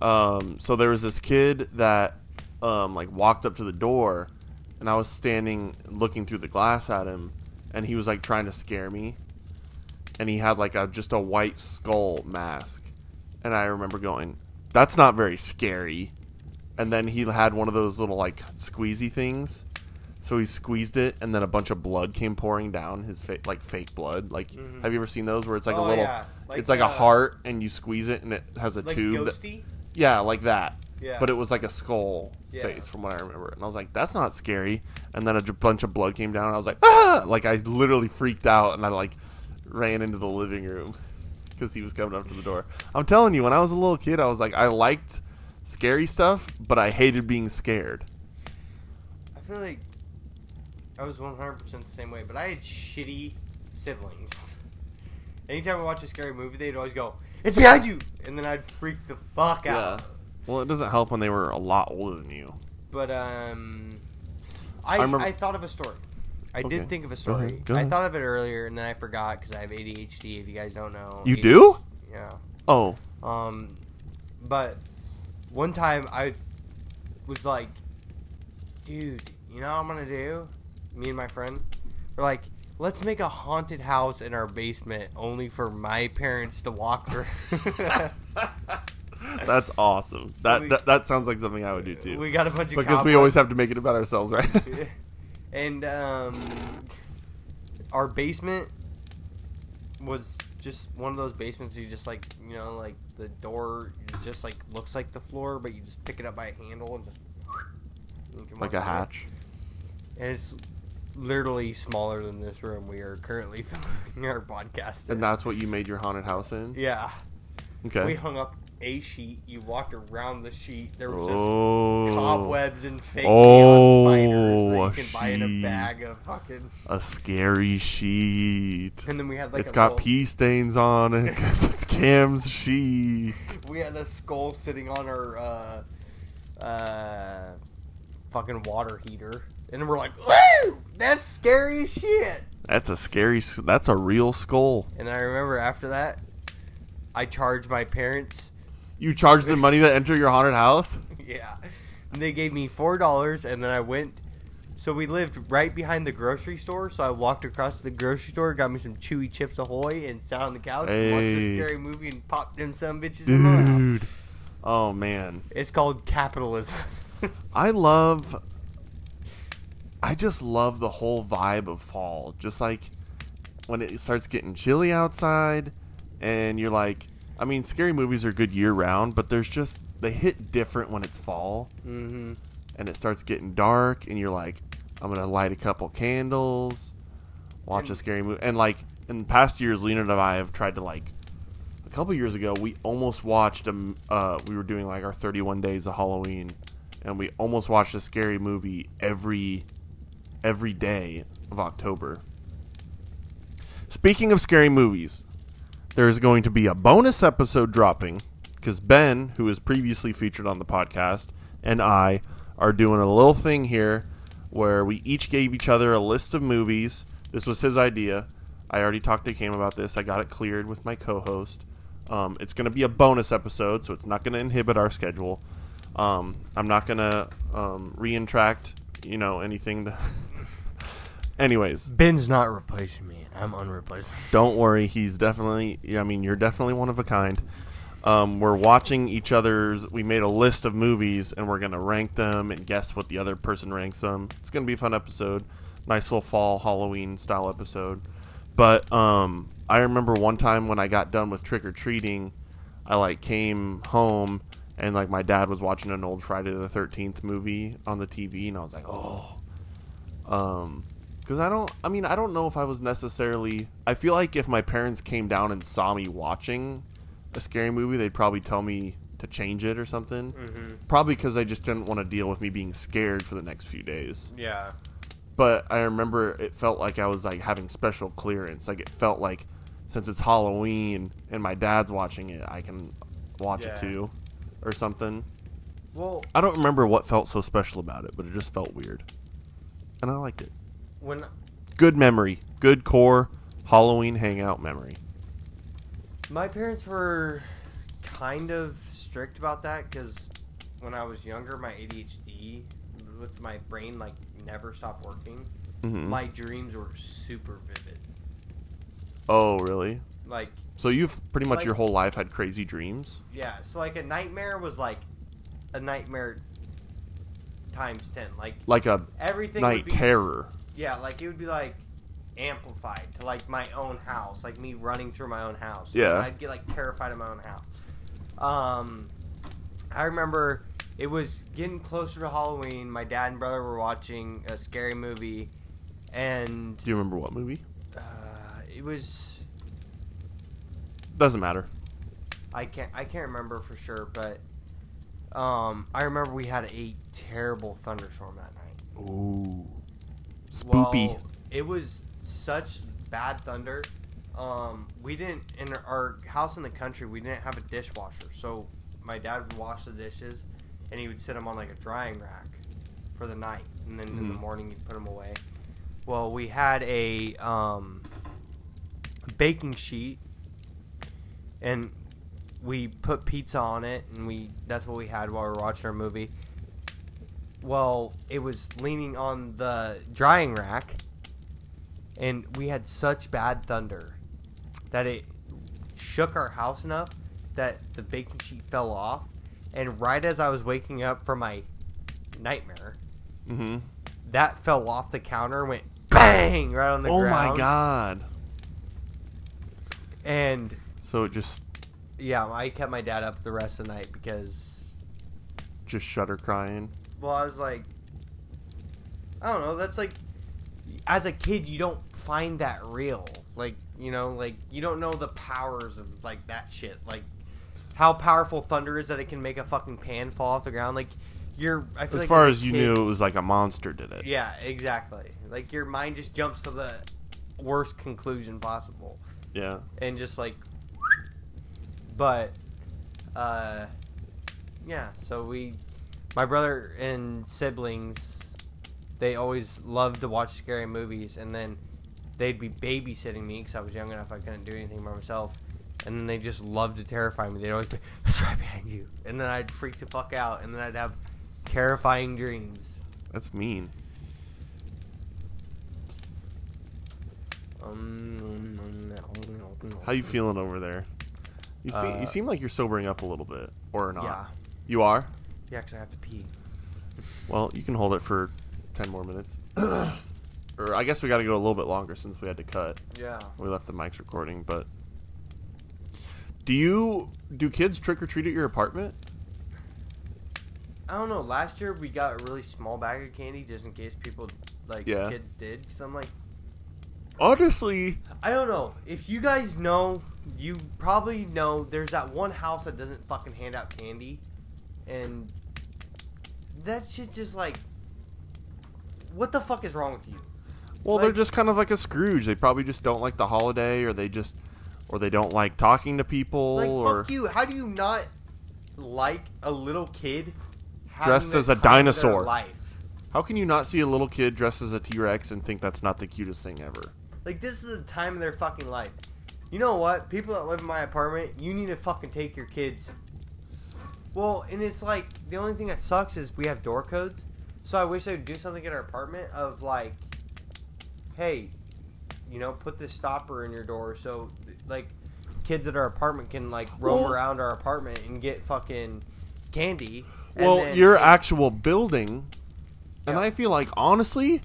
Um, so there was this kid that um, like walked up to the door, and I was standing looking through the glass at him, and he was like trying to scare me, and he had like a just a white skull mask, and I remember going, "That's not very scary," and then he had one of those little like squeezy things. So he squeezed it, and then a bunch of blood came pouring down his face, like fake blood. Like, have you ever seen those where it's like a Oh, little, yeah. Like, it's like a uh, heart, and you squeeze it, and it has a Like tube. that- ghosty? yeah, like that. Yeah. But it was like a skull Yeah. face from what I remember. And I was like, that's not scary. And then a j- bunch of blood came down. And I was like, ah! Like I literally freaked out and I like ran into the living room because he was coming up to the door. I'm telling you, when I was a little kid, I was like, I liked scary stuff, but I hated being scared. I feel like I was 100% the same way, but I had shitty siblings. Anytime I watch a scary movie, they'd always go, "It's behind you," and then I'd freak the fuck out. Yeah. Well, it doesn't help when they were a lot older than you. But um, I I I, thought of a story. I Okay. did think of a Go story. ahead, go I ahead. thought of it earlier, and then I forgot because I have ADHD. If you guys don't know, You ADHD do? Yeah. Oh, Um, but one time I was like, dude, you know what I'm gonna do? Me and my friend, we're like, let's make a haunted house in our basement only for my parents to walk through. that's awesome. that, we- that that sounds like something I would do too. we got a bunch of because we always have to make it about ourselves, right? and um, our basement was just one of those basements you just like you know like the door just like looks like the floor but you just pick it up by a handle and just like a through it. hatch. and it's literally smaller than this room we are currently filming our podcast in. And that's what you made your haunted house in? yeah Okay. we hung up a sheet you walked around the sheet there was just oh, cobwebs and fake Oh, neon spiders that you can buy in a bag of fucking a scary sheet. and then we had like it's got little- pee stains on it because it's Cam's sheet. we had a skull sitting on our uh, uh, fucking water heater, and then we're like, "Woo, that's scary as shit." That's a scary. That's a real skull. And I remember after that, I charged my parents You charged them money to enter your haunted house? yeah. And they gave me four dollars, and then I went. So we lived right behind the grocery store, so I walked across the grocery store, got me some chewy chips ahoy, and sat on the couch and watched a scary movie and popped them some bitches. Dude. Oh man. It's called capitalism. I love I just love the whole vibe of fall. Just like when it starts getting chilly outside and you're like I mean scary movies are good year round, but there's just they hit different when it's fall mm-hmm. and it starts getting dark and you're like I'm going to light a couple candles, watch a scary movie and like in past years Lena and I have tried to like a couple years ago we almost watched um uh we were doing like our 31 days of Halloween and we almost watched a scary movie every every day of October. Speaking of scary movies, there is going to be a bonus episode dropping because Ben, who was previously featured on the podcast, and I are doing a little thing here where we each gave each other a list of movies. This was his idea. I already talked to Cam about this. I got it cleared with my co-host. Um, it's going to be a bonus episode, so it's not going to inhibit our schedule. Um, I'm not going to um, reintract, you know, anything. That Anyways, Ben's not replacing me. I'm unreplaceable. don't worry. He's definitely. yeah, I mean, you're definitely one of a kind. Um, we're watching each other's. We made a list of movies, and we're gonna rank them and guess what the other person ranks them. It's gonna be a fun episode. Nice little fall Halloween style episode. But um, I remember one time when I got done with trick or treating, I like came home and like my dad was watching an old Friday the Thirteenth movie on the TV, and I was like, oh, um, because I don't. I mean, I don't know if I was necessarily. I feel like if my parents came down and saw me watching a scary movie, they'd probably tell me to change it or something. Mm-hmm. Probably because they just didn't want to deal with me being scared for the next few days. Yeah. But I remember it felt like I was like having special clearance. Like it felt like since it's Halloween and my dad's watching it, I can watch Yeah. it too, or something. Well, I don't remember what felt so special about it, but it just felt weird, and I liked it. When good memory, good core Halloween hangout memory. My parents were kind of strict about that because when I was younger, my ADHD with my brain like never stopped working. Mhm. My dreams were super vivid. Oh, really? Like, So you've pretty much Like- your whole life had crazy dreams? yeah, so like a nightmare was like a nightmare times 10. Like, Like a everything night terror. Yeah, like it would be like amplified to like my own house, like me running through my own house. Yeah. And I'd get like terrified of my own house. Um, I remember it was getting closer to Halloween. My dad and brother were watching a scary movie, and Do you remember what movie? uh, it was Doesn't matter. I can't I can't remember for sure, but um, I remember we had a terrible thunderstorm that night. Ooh. Spoopy. Well, it was such bad thunder. Um, we didn't in our house in the country. We didn't have a dishwasher, so my dad would wash the dishes, and he would sit them on like a drying rack for the night, and then in the Mhm. morning he'd put them away. Well, we had a um, baking sheet, and we put pizza on it, and we that's what we had while we were watching our movie. Well, it was leaning on the drying rack, and we had such bad thunder that it shook our house enough that the baking sheet fell off. And right as I was waking up from my nightmare, Mm-hmm. that fell off the counter and went bang right on the Oh ground. Oh my god. And So it just yeah, I kept my dad up the rest of the night because, just shudder crying. Well, I was like, I don't know. That's like, as a kid, you don't find that real. Like, you know, like you don't know the powers of like that shit. Like how powerful thunder is that it can make a fucking pan fall off the ground. Like you're, I feel As like far as you kid- knew, it was like a monster did it. Yeah, exactly. Like your mind just jumps to the worst conclusion possible. Yeah. and just like but uh yeah so we my brother and siblings they always loved to watch scary movies and then they'd be babysitting me because i was young enough i couldn't do anything by myself and then they just loved to terrify me. They'd always be, "That's right behind you," and then I'd freak the fuck out, and then I'd have terrifying dreams. That's mean. Um, How you feeling over there? You seem Uh, you seem like you're sobering up a little bit, or not? Yeah, You are. Yeah, 'cause I have to pee. Well, you can hold it for ten more minutes. or I guess we got to go a little bit longer since we had to cut. Yeah. We left the mics recording, but do you do kids trick or treat at your apartment? I don't know. Last year we got a really small bag of candy just in case people like Yeah. kids did. So I'm like, Honestly, I don't know. If you guys know, you probably know there's that one house that doesn't fucking hand out candy, and that shit just like, what the fuck is wrong with you? well, they're just kind of like a Scrooge. They probably just don't like the holiday, or they just, or they don't like talking to people, Like or fuck you. How do you not like a little kid Dressed as a time of their dinosaur. Life. how can you not see a little kid dressed as a T Rex and think that's not the cutest thing ever? Like this is the time of their fucking life. You know what? People that live in my apartment, you need to fucking take your kids. Well, and it's like the only thing that sucks is we have door codes. So I wish they would do something at our apartment of like, hey, you know, put this stopper in your door so like kids at our apartment can like roam Well- around our apartment and get fucking candy. Well, then- your actual building, and Yeah. I feel like honestly,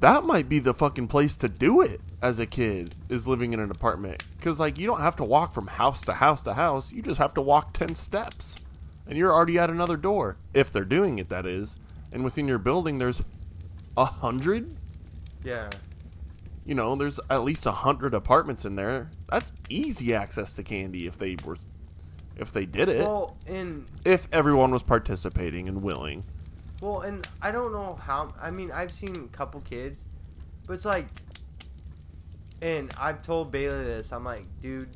that might be the fucking place to do it as a kid is living in an apartment because like you don't have to walk from house to house to house. You just have to walk ten steps, and you're already at another door if they're doing it. That is, and within your building, there's a hundred. yeah. You know, there's at least a hundred apartments in there. That's easy access to candy if they were, if they did it. Well, and if everyone was participating and willing. Well, and I don't know how. I mean, I've seen a couple kids, but it's like, and I've told Bailey this. I'm like, dude,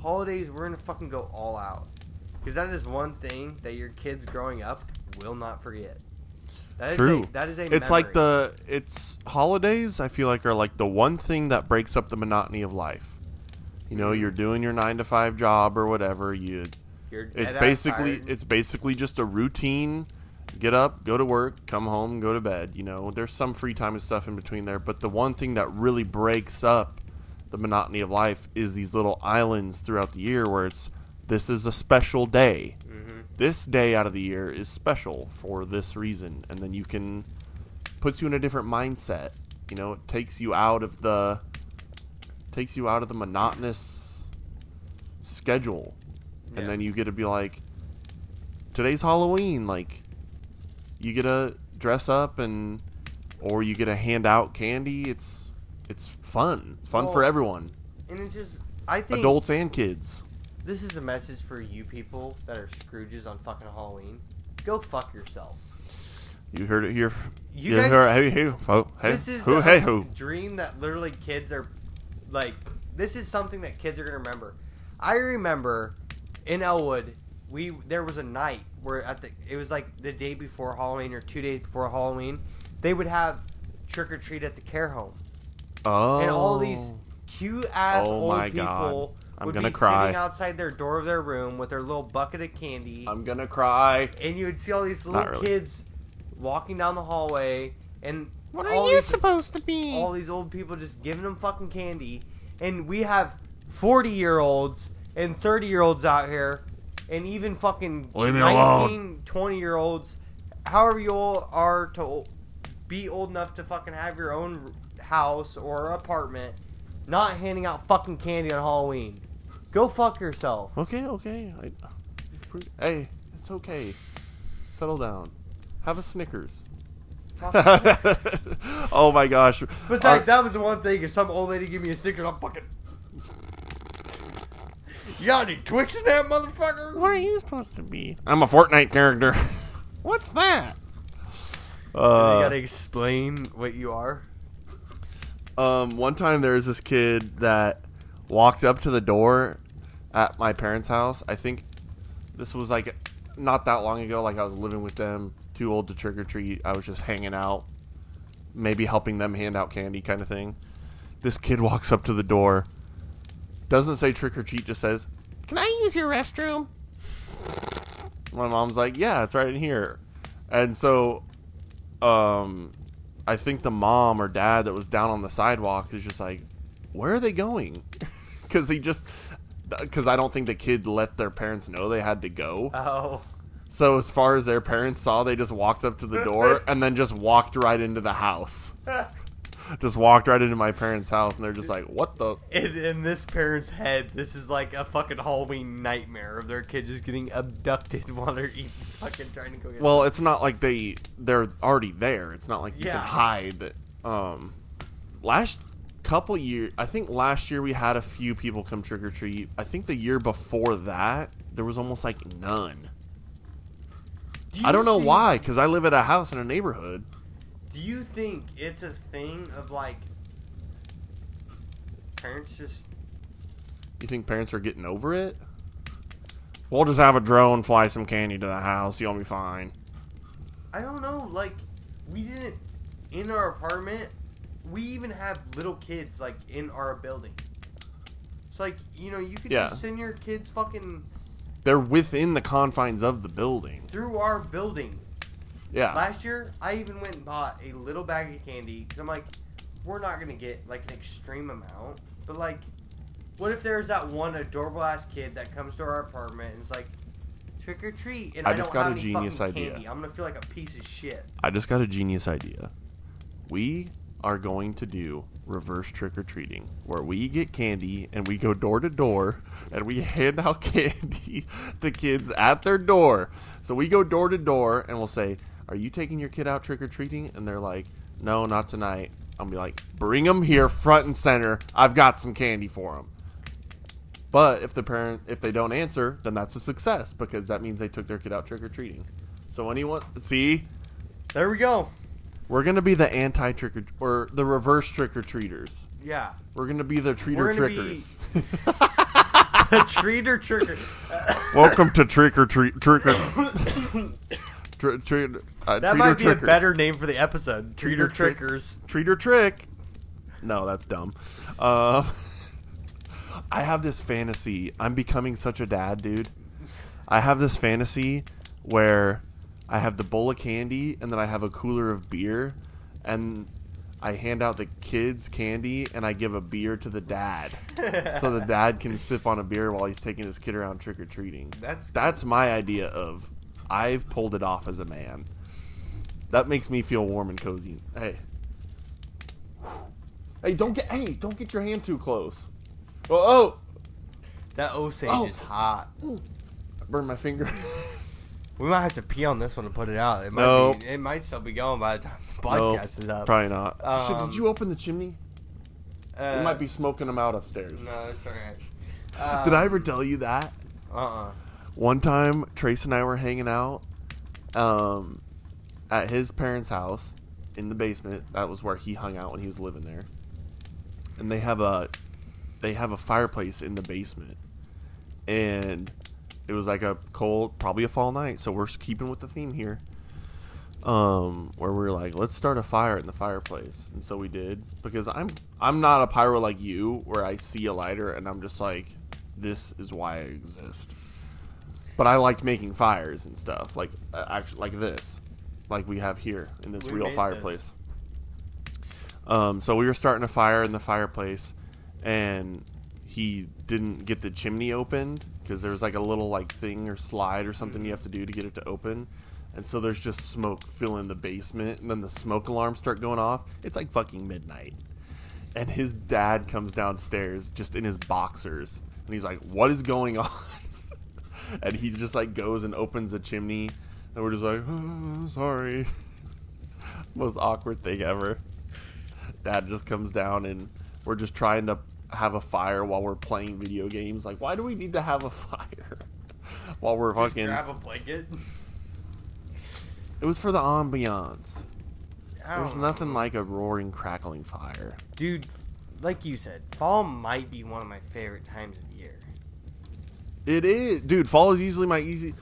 holidays we're gonna fucking go all out, because that is one thing that your kids growing up will not forget. That is True. A, that is a. It's like the it's holidays. I feel like are like the one thing that breaks up the monotony of life. You know, Mhm. you're doing your nine to five job or whatever. You, You're it's basically it's basically just a routine. Get up, go to work, come home, go to bed. You know, there's some free time and stuff in between there, but the one thing that really breaks up the monotony of life is these little islands throughout the year where it's this is a special day. Mhm. This day out of the year is special for this reason, and then you can puts you in a different mindset. You know, it takes you out of the takes you out of the monotonous schedule, Yeah. and then you get to be like, today's Halloween. Like, you get to dress up and, or you get to hand out candy. It's it's fun. It's fun for everyone, and it's just. I think adults and kids. This is a message for you people that are Scrooges on fucking Halloween. Go fuck yourself. You heard it here. You You guys- heard hey hey ho, hey this is who a hey who. dream that literally kids are like this is something that kids are gonna remember i remember in elwood we there was a night where at the it was like the day before halloween or two days before halloween they would have trick-or-treat at the care home Oh, and all these oh. cute ass Oh old my people God. I'm would gonna be cry. sitting outside their door of their room with their little bucket of candy I'm gonna cry. and you would see all these Not little really. kids walking down the hallway and What all are you these- supposed to be? all these old people just giving them fucking candy and we have 40 year olds and 30 year olds out here and even fucking Leave me 19 20 year olds however you all are to be old enough to fucking have your own house or apartment not handing out fucking candy on halloween go fuck yourself Okay, okay. I, hey, it's okay. Settle down. Have a Snickers. oh my gosh. besides Our- that was the one thing if some old lady give me a Snickers, i'm fucking you got any Twix in that motherfucker? what are you supposed to be? I'm a Fortnite character. What's that? you Uh, gotta explain what you are. Um, one time there was this kid that walked up to the door at my parents' house. I think this was like not that long ago. Like I was living with them, too old to trick or treat. I was just hanging out, maybe helping them hand out candy, kind of thing. This kid walks up to the door, Doesn't say trick or treat, just says, Can I use your restroom? My mom's like, Yeah, it's right in here. And so, um, I think the mom or dad that was down on the sidewalk is just like, Where are they going? Because he just, because I don't think the kid let their parents know they had to go. Oh. So as far as their parents saw, they just walked up to the door and then just walked right into the house. just walked right into my parents' house, and they're just like, "What the?" In, in this parent's head, this is like a fucking Halloween nightmare of their kid just getting abducted while they're eating, fucking trying to go get. Well, it's not like they they're already there. It's not like you Yeah. can hide. Um, last couple years. I think last year we had a few people come trick or treat. I think the year before that there was almost like none. Do I don't know why, because I live at a house in a neighborhood. Do you think it's a thing of like parents just You think parents are getting over it? We'll just have a drone fly some candy to the house. You'll be fine. I don't know, like we didn't in our apartment. We even have little kids like in our building. It's like you know you could Yeah. just send your kids fucking They're within the confines of the building. through our building. Yeah. Last year, I even went and bought a little bag of candy because I'm like, we're not gonna get like an extreme amount, but like, what if there's that one adorable ass kid that comes to our apartment and is like, trick or treat, and I I, just don't got have a any genius fucking idea. candy. I'm gonna feel like a piece of shit. I just got a genius idea. We are going to do reverse trick or treating, where we get candy and we go door to door and we hand out candy to kids at their door. So we go door to door and we'll say, Are you taking your kid out trick or treating? And they're like, No, not tonight. I'll be like, Bring them here front and center. I've got some candy for them. But if the parent, if they don't answer, then that's a success because that means they took their kid out trick or treating. So anyone, see, There we go. We're gonna be the anti trick or or the reverse trick or treaters. Yeah, We're gonna be the treater be- trickers. treat or trick or. Welcome to trick or treat trick or Tr- treat, uh, That treater might be trickers. a better name for the episode. Treat Treater trick- trickers. treat or trick. No, that's dumb. Uh, I have this fantasy. I'm becoming such a dad, dude. I have this fantasy where I have the bowl of candy and then I have a cooler of beer and I hand out the kids candy and I give a beer to the dad. so the dad can sip on a beer while he's taking his kid around trick or treating. That's That's my idea of I've pulled it off as a man. That makes me feel warm and cozy. Hey. Hey, don't get hey, don't get your hand too close. Oh, oh that Osage Oh. is hot. I burned my finger. We might have to pee on this one to put it out. It might No. be, it might still be going by the time the No, podcast is up. Probably not. Shit, Um, did you open the chimney? Uh, we might be smoking them out upstairs. No, it's alright. Uh, Did I ever tell you that? Uh uh One time, Trace and I were hanging out um, at his parents' house in the basement. That was where he hung out when he was living there. And they have a they have a fireplace in the basement, and it was like a cold, probably a fall night. So we're keeping with the theme here. Um, where we are like, let's start a fire in the fireplace, and so we did because I'm I'm not a pyro like you, where I see a lighter and I'm just like, this is why I exist but I liked making fires and stuff like uh, actually like this, like we have here in this We real fireplace. Um, so we were starting a fire in the fireplace, and he didn't get the chimney opened because there was like a little like thing or slide or something you mm. have to do to get it to open. And so there's just smoke filling the basement, and then the smoke alarms start going off. It's like fucking midnight. And his dad comes downstairs just in his boxers, and he's like, "What is going on?" and he just like goes and opens the chimney, and we're just like, oh, "Sorry." Most awkward thing ever. Dad just comes down, and we're just trying to have a fire while we're playing video games. Like, why do we need to have a fire while we're Just fucking? grab a blanket. It was for the ambiance. There's know. nothing like a roaring, crackling fire. Dude, like you said, fall might be one of my favorite times of year. It is, dude. Fall is easily my easy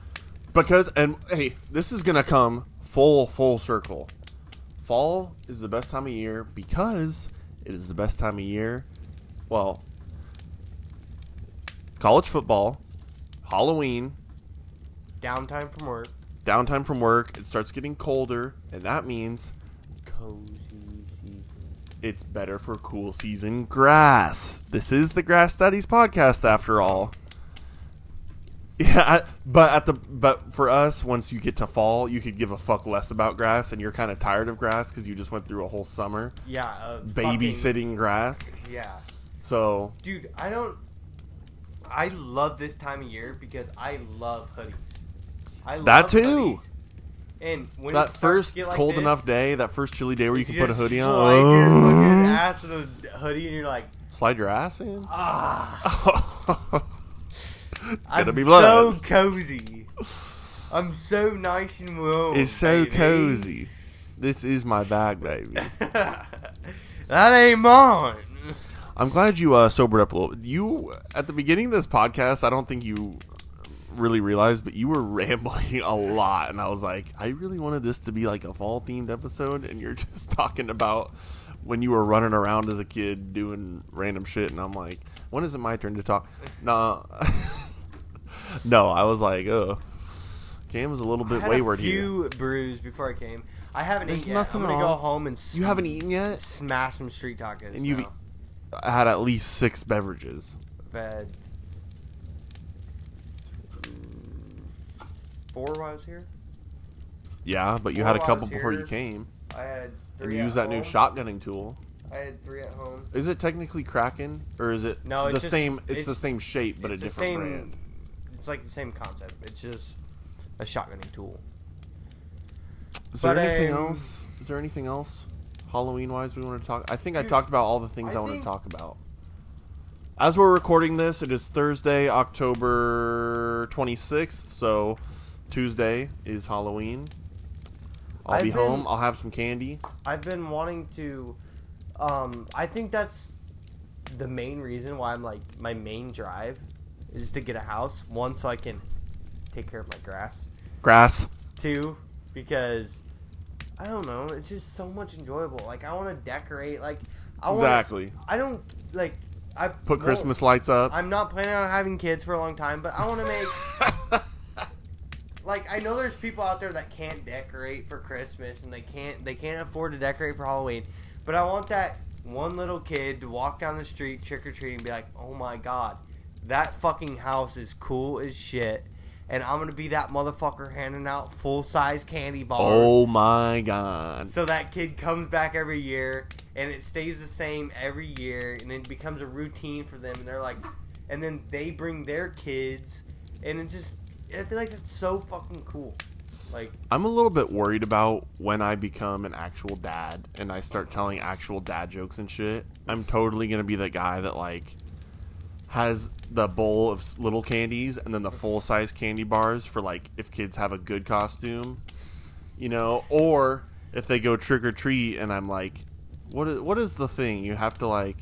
because, and hey, this is gonna come full full circle. Fall is the best time of year because it is the best time of year. Well, college football, Halloween, Downtime from work. downtime from work. It starts getting colder, and that means Cozy season. it's better for cool season grass. This is the Grass Daddies podcast, after all. Yeah, I- but at the but for us, once you get to fall, you could give a fuck less about grass, and you're kind of tired of grass because you just went through a whole summer Yeah. Uh, babysitting grass. yeah. So Dude, I don't. I love this time of year because I love hoodies. I love That too. hoodies. And when that first like cold this, enough day, that first chilly day where you can put a hoodie slide your on, fucking ass in a hoodie, and you're like, slide your ass in. ah, it's gonna I'm be blood. so cozy. I'm so nice and warm. it's so baby. cozy. This is my bag, baby. that ain't mine. I'm glad you uh, sobered up a little. You at the beginning of this podcast, I don't think you really realized, but you were rambling a lot, and I was like, I really wanted this to be like a fall themed episode, and you're just talking about when you were running around as a kid doing random shit, and I'm like, when is it my turn to talk? Nah, no, I was like, oh, Cam was a little I bit had wayward a here. few brews before I came. I haven't There's eaten yet. I'm gonna go home and You haven't eaten yet, smash some street tacos. and you've now. I had at least six beverages. I've had four while I was here. Yeah, but you Four had a while I couple was before you here. came. I had And three you at use that new home. shotgunning tool. I had three at home. Is it technically Kraken, or is it No, it's the just- same? It's, the it's- same shape, but a it's the different same- brand. It's like the same concept. It's just a shotgunning tool. Is there but, anything um, else? Is there anything else, Halloween wise, we want to talk? I think I talked about all the things I, I want to talk about. As we're recording this, it is Thursday, October twenty sixth. So Tuesday is Halloween. I'll I've be been- home. I'll have some candy. I've been wanting to. Um, I think that's the main reason why I'm like my main drive is to get a house. One, so I can take care of my grass. Grass. Two, because I don't know, it's just so much enjoyable. Like I want to decorate. Like I wanna, Exactly. I don't like. I Put Christmas lights up. I'm not planning on having kids for a long time, but I want to make like I know there's people out there that can't decorate for Christmas and they can't they can't afford to decorate for Halloween, but I want that one little kid to walk down the street trick or treating and be like, "Oh my god, that fucking house is cool as shit." And I'm gonna be that motherfucker handing out full size candy bars. oh my god. So that kid comes back every year, and it stays the same every year, and it becomes a routine for them. And they're like, and then they bring their kids, and it just, I feel like it's so fucking cool. Like, I'm a little bit worried about when I become an actual dad and I start telling actual dad jokes and shit. I'm totally gonna be the guy that like has the bowl of little candies and then the full size candy bars for like if kids have a good costume, you know, or if they go trick or treat and I'm like, what is what is the thing you have to like?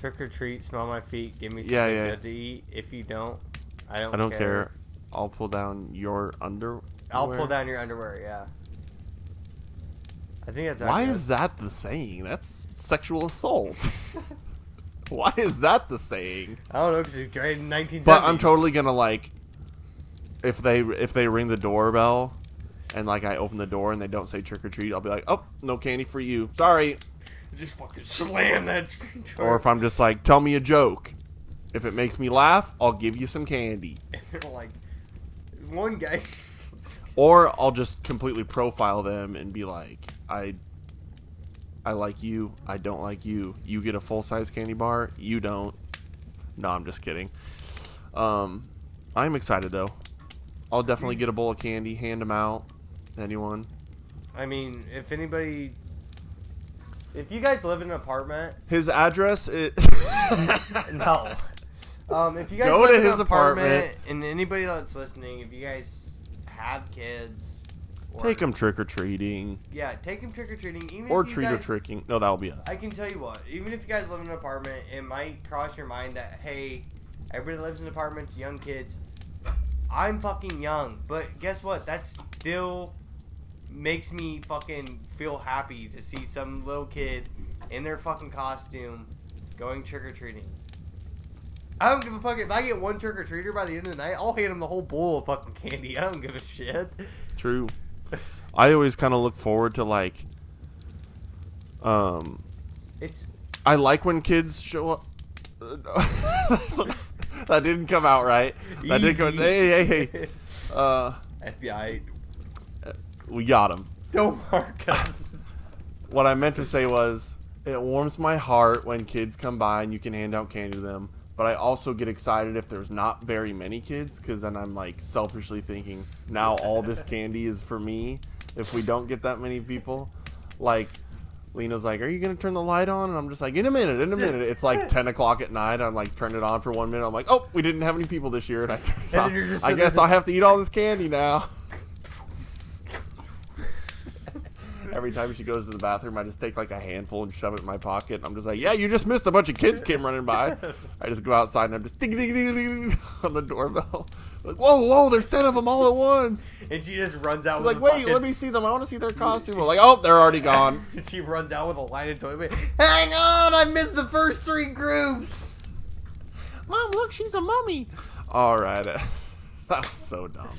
trick or treat, smell my feet, give me Yeah, something yeah. good to eat. If you don't, I don't. I don't care. I'll pull down your under. I'll pull down your underwear. Yeah. I think that's. Why is that the saying? That's sexual assault. Why is that the saying? I don't know because it's great in 1970s. But I'm totally gonna like if they if they ring the doorbell and like I open the door and they don't say trick or treat, I'll be like, oh, no candy for you. Sorry. just fucking slam that screen door. Or if I'm just like, tell me a joke. If it makes me laugh, I'll give you some candy. And they're like, one guy. Or I'll just completely profile them and be like, I I like you, I don't like you. You get a full size candy bar, you don't. No, I'm just kidding. Um I'm excited though. I'll definitely get a bowl of candy, hand them out. Anyone? I mean, if anybody, if you guys live in an apartment, His address is no. Um, if you guys Go live to in his apartment. and anybody that's listening, if you guys have kids, or, Take them trick or treating Yeah, take them trick or treating. Or treat or tricking. No, that'll be us. I can tell you what, even if you guys live in an apartment, it might cross your mind that hey, everybody lives in apartments, young kids. I'm fucking young, but guess what? That still makes me fucking feel happy to see some little kid in their fucking costume going trick or treating. I don't give a fuck if I get one trick or treater by the end of the night. I'll hand him the whole bowl of fucking candy. I don't give a shit. True. I always kind of look forward to like. Um, It's I like when kids show up. that didn't come out right. That didn't come. Hey, hey, hey. Uh, FBI. we got him. Don't mark us. What I meant to say was, it warms my heart when kids come by and you can hand out candy to them. But I also get excited if there's not very many kids, because then I'm like selfishly thinking, now all this candy is for me. If we don't get that many people, like Lena's like, "Are you gonna turn the light on?" And I'm just like, "In a minute, in a minute." It's like 10 o'clock at night. I'm like, turn it on for one minute. I'm like, "Oh, we didn't have any people this year," and I turn it then off. just I guess I'll have to eat all this candy now. Every time she goes to the bathroom, I just take like a handful and shove it in my pocket. I'm just like, yeah, you just missed a bunch of kids came running by. I just go outside and I'm just ding ding ding ding, ding on the doorbell. Like, whoa, whoa, there's ten of them all at once. And she just runs out I'm with like, wait, fucking- let me see them. I want to see their costume. We're like, oh, they're already gone. She runs out with a line of toilet. Hang on, I missed the first three groups. Mom, look, she's a mummy. All right, that was so dumb.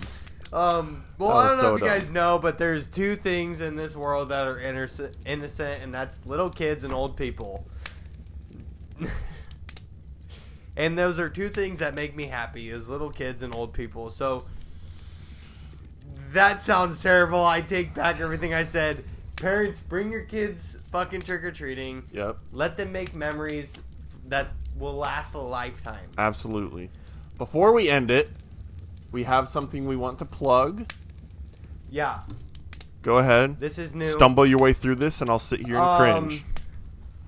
Um, well, I don't know so if you dumb. guys know, but there's two things in this world that are innocent, innocent, and that's little kids and old people. and those are two things that make me happy: is little kids and old people. So that sounds terrible. I take back everything I said. Parents, bring your kids fucking trick or treating. Yep, Let them make memories that will last a lifetime. absolutely. Before we end it, we have something we want to plug. Yeah, Go ahead. this is new. Stumble your way through this, and I'll sit here and Um, cringe.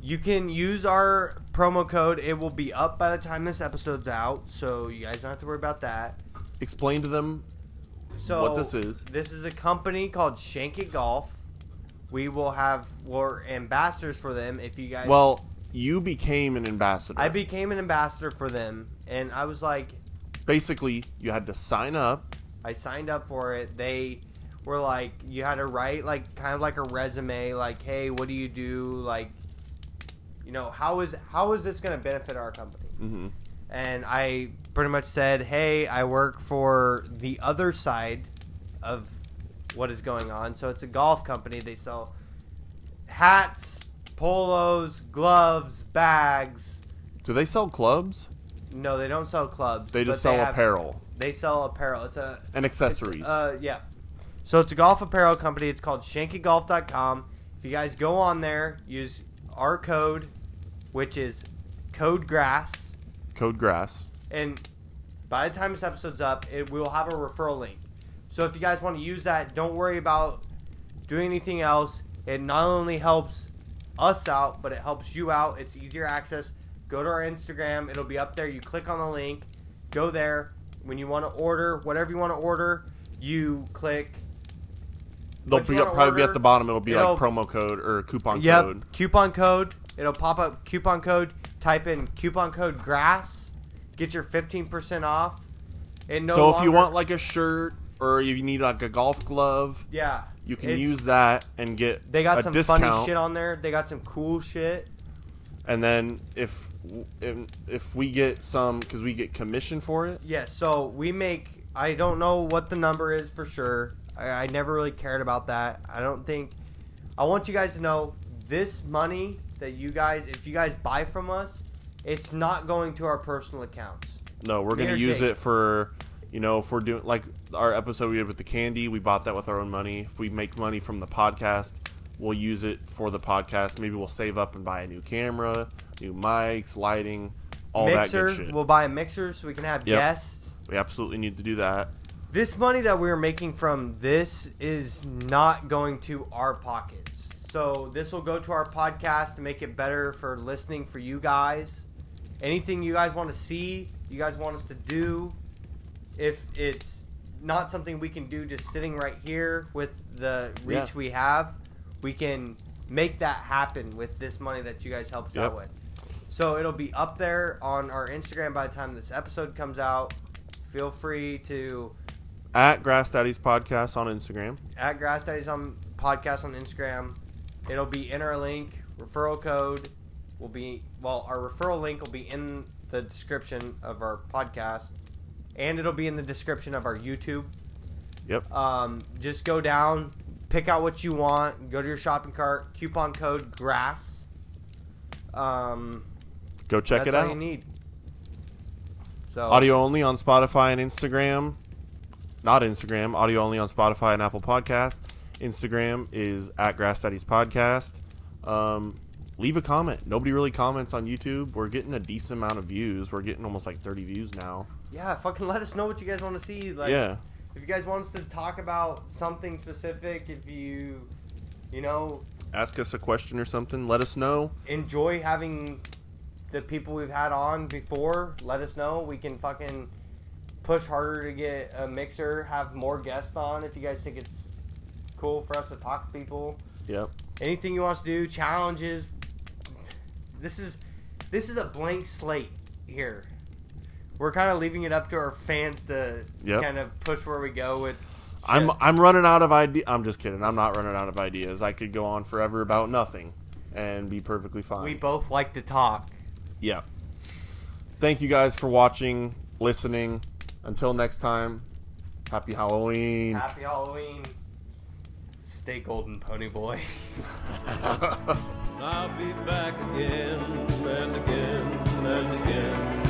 You can use our promo code. It will be up by the time this episode's out, so you guys don't have to worry about that. Explain to them So what this is. This is a company called Shank It Golf. We will have we're ambassadors for them. If you guys, Well, you became an ambassador. I became an ambassador for them, and I was like, Basically, you had to sign up. I signed up for it. They were like, you had to write like kind of like a resume, like, hey, what do you do? Like, you know, how is how is this going to benefit our company? hmm and I pretty much said, "Hey, I work for the other side of what is going on." So it's a golf company. They sell hats, polos, gloves, bags. Do they sell clubs? No, they don't sell clubs. They but just sell have- apparel They sell apparel. It's a and accessories. uh, yeah. So it's a golf apparel company. It's called shankygolf.com. If you guys go on there, use our code, which is code grass. Code grass. and by the time this episode's up, it we will have a referral link. So if you guys want to use that, don't worry about doing anything else. It not only helps us out, but it helps you out. It's easier access. Go to our Instagram; it'll be up there. You click on the link, go there. When you want to order whatever you want to order, you click. They'll be probably be at the bottom. It'll be it'll- like promo code or coupon Yep, code. coupon code. It'll pop up coupon code. Type in coupon code grass. Get your fifteen percent off. And no so if you want like a shirt or if you need like a golf glove, Yeah. you can use that and get They got some discount. funny shit on there. They got some cool shit. And then if if, if we get some because we get commission for it, Yeah, so we make. I don't know what the number is for sure. I, I never really cared about that. I don't think. I want you guys to know this money that you guys, if you guys buy from us, it's not going to our personal accounts. no, we're gonna use Jake? it for you know if we're doing like our episode we did with the candy, we bought that with our own money. If we make money from the podcast, we'll use it for the podcast. Maybe we'll save up and buy a new camera, new mics, lighting, all mixer. that good shit. Mixer. We'll buy a mixer so we can have Yep. guests. we absolutely need to do that. This money that we're making from this is not going to our pockets. So this will go to our podcast to make it better for listening for you guys. Anything you guys want to see, you guys want us to do, if it's not something we can do just sitting right here with the reach Yeah. we have, we can make that happen with this money that you guys help us out with. So it'll be up there on our Instagram by the time this episode comes out. Feel free to At Grass Daddies Podcast on Instagram. at Grass Daddies on podcast on Instagram. It'll be in our link. Referral code will be well. Our referral link will be in the description of our podcast, and it'll be in the description of our YouTube. Yep. Um, just go down, pick out what you want, go to your shopping cart, coupon code GRASS. Um, Go check that's it all out. you need. So Audio only on Spotify and Instagram. Not Instagram. Audio only on Spotify and Apple Podcast. Instagram is at Grass Daddies Podcast. Um, leave a comment. Nobody really comments on YouTube. We're getting a decent amount of views. We're getting almost like 30 views now. yeah, fucking let us know what you guys want to see. Like, yeah. if you guys want us to talk about something specific, if you, you know, Ask us a question or something. Let us know. enjoy having the people we've had on before, let us know. We can fucking push harder to get a mixer, have more guests on if you guys think it's cool for us to talk to people. Yep. Anything you want us to do, challenges. This is this is a blank slate here. We're kind of leaving it up to our fans to Yep. kind of push where we go with. I'm. I'm running out of ideas. I'm just kidding. I'm not running out of ideas. I could go on forever about nothing and be perfectly fine. we both like to talk. Yeah. Thank you guys for watching, listening. Until next time, happy Halloween. Happy Halloween. Stay golden, pony boy. I'll be back again and again and again.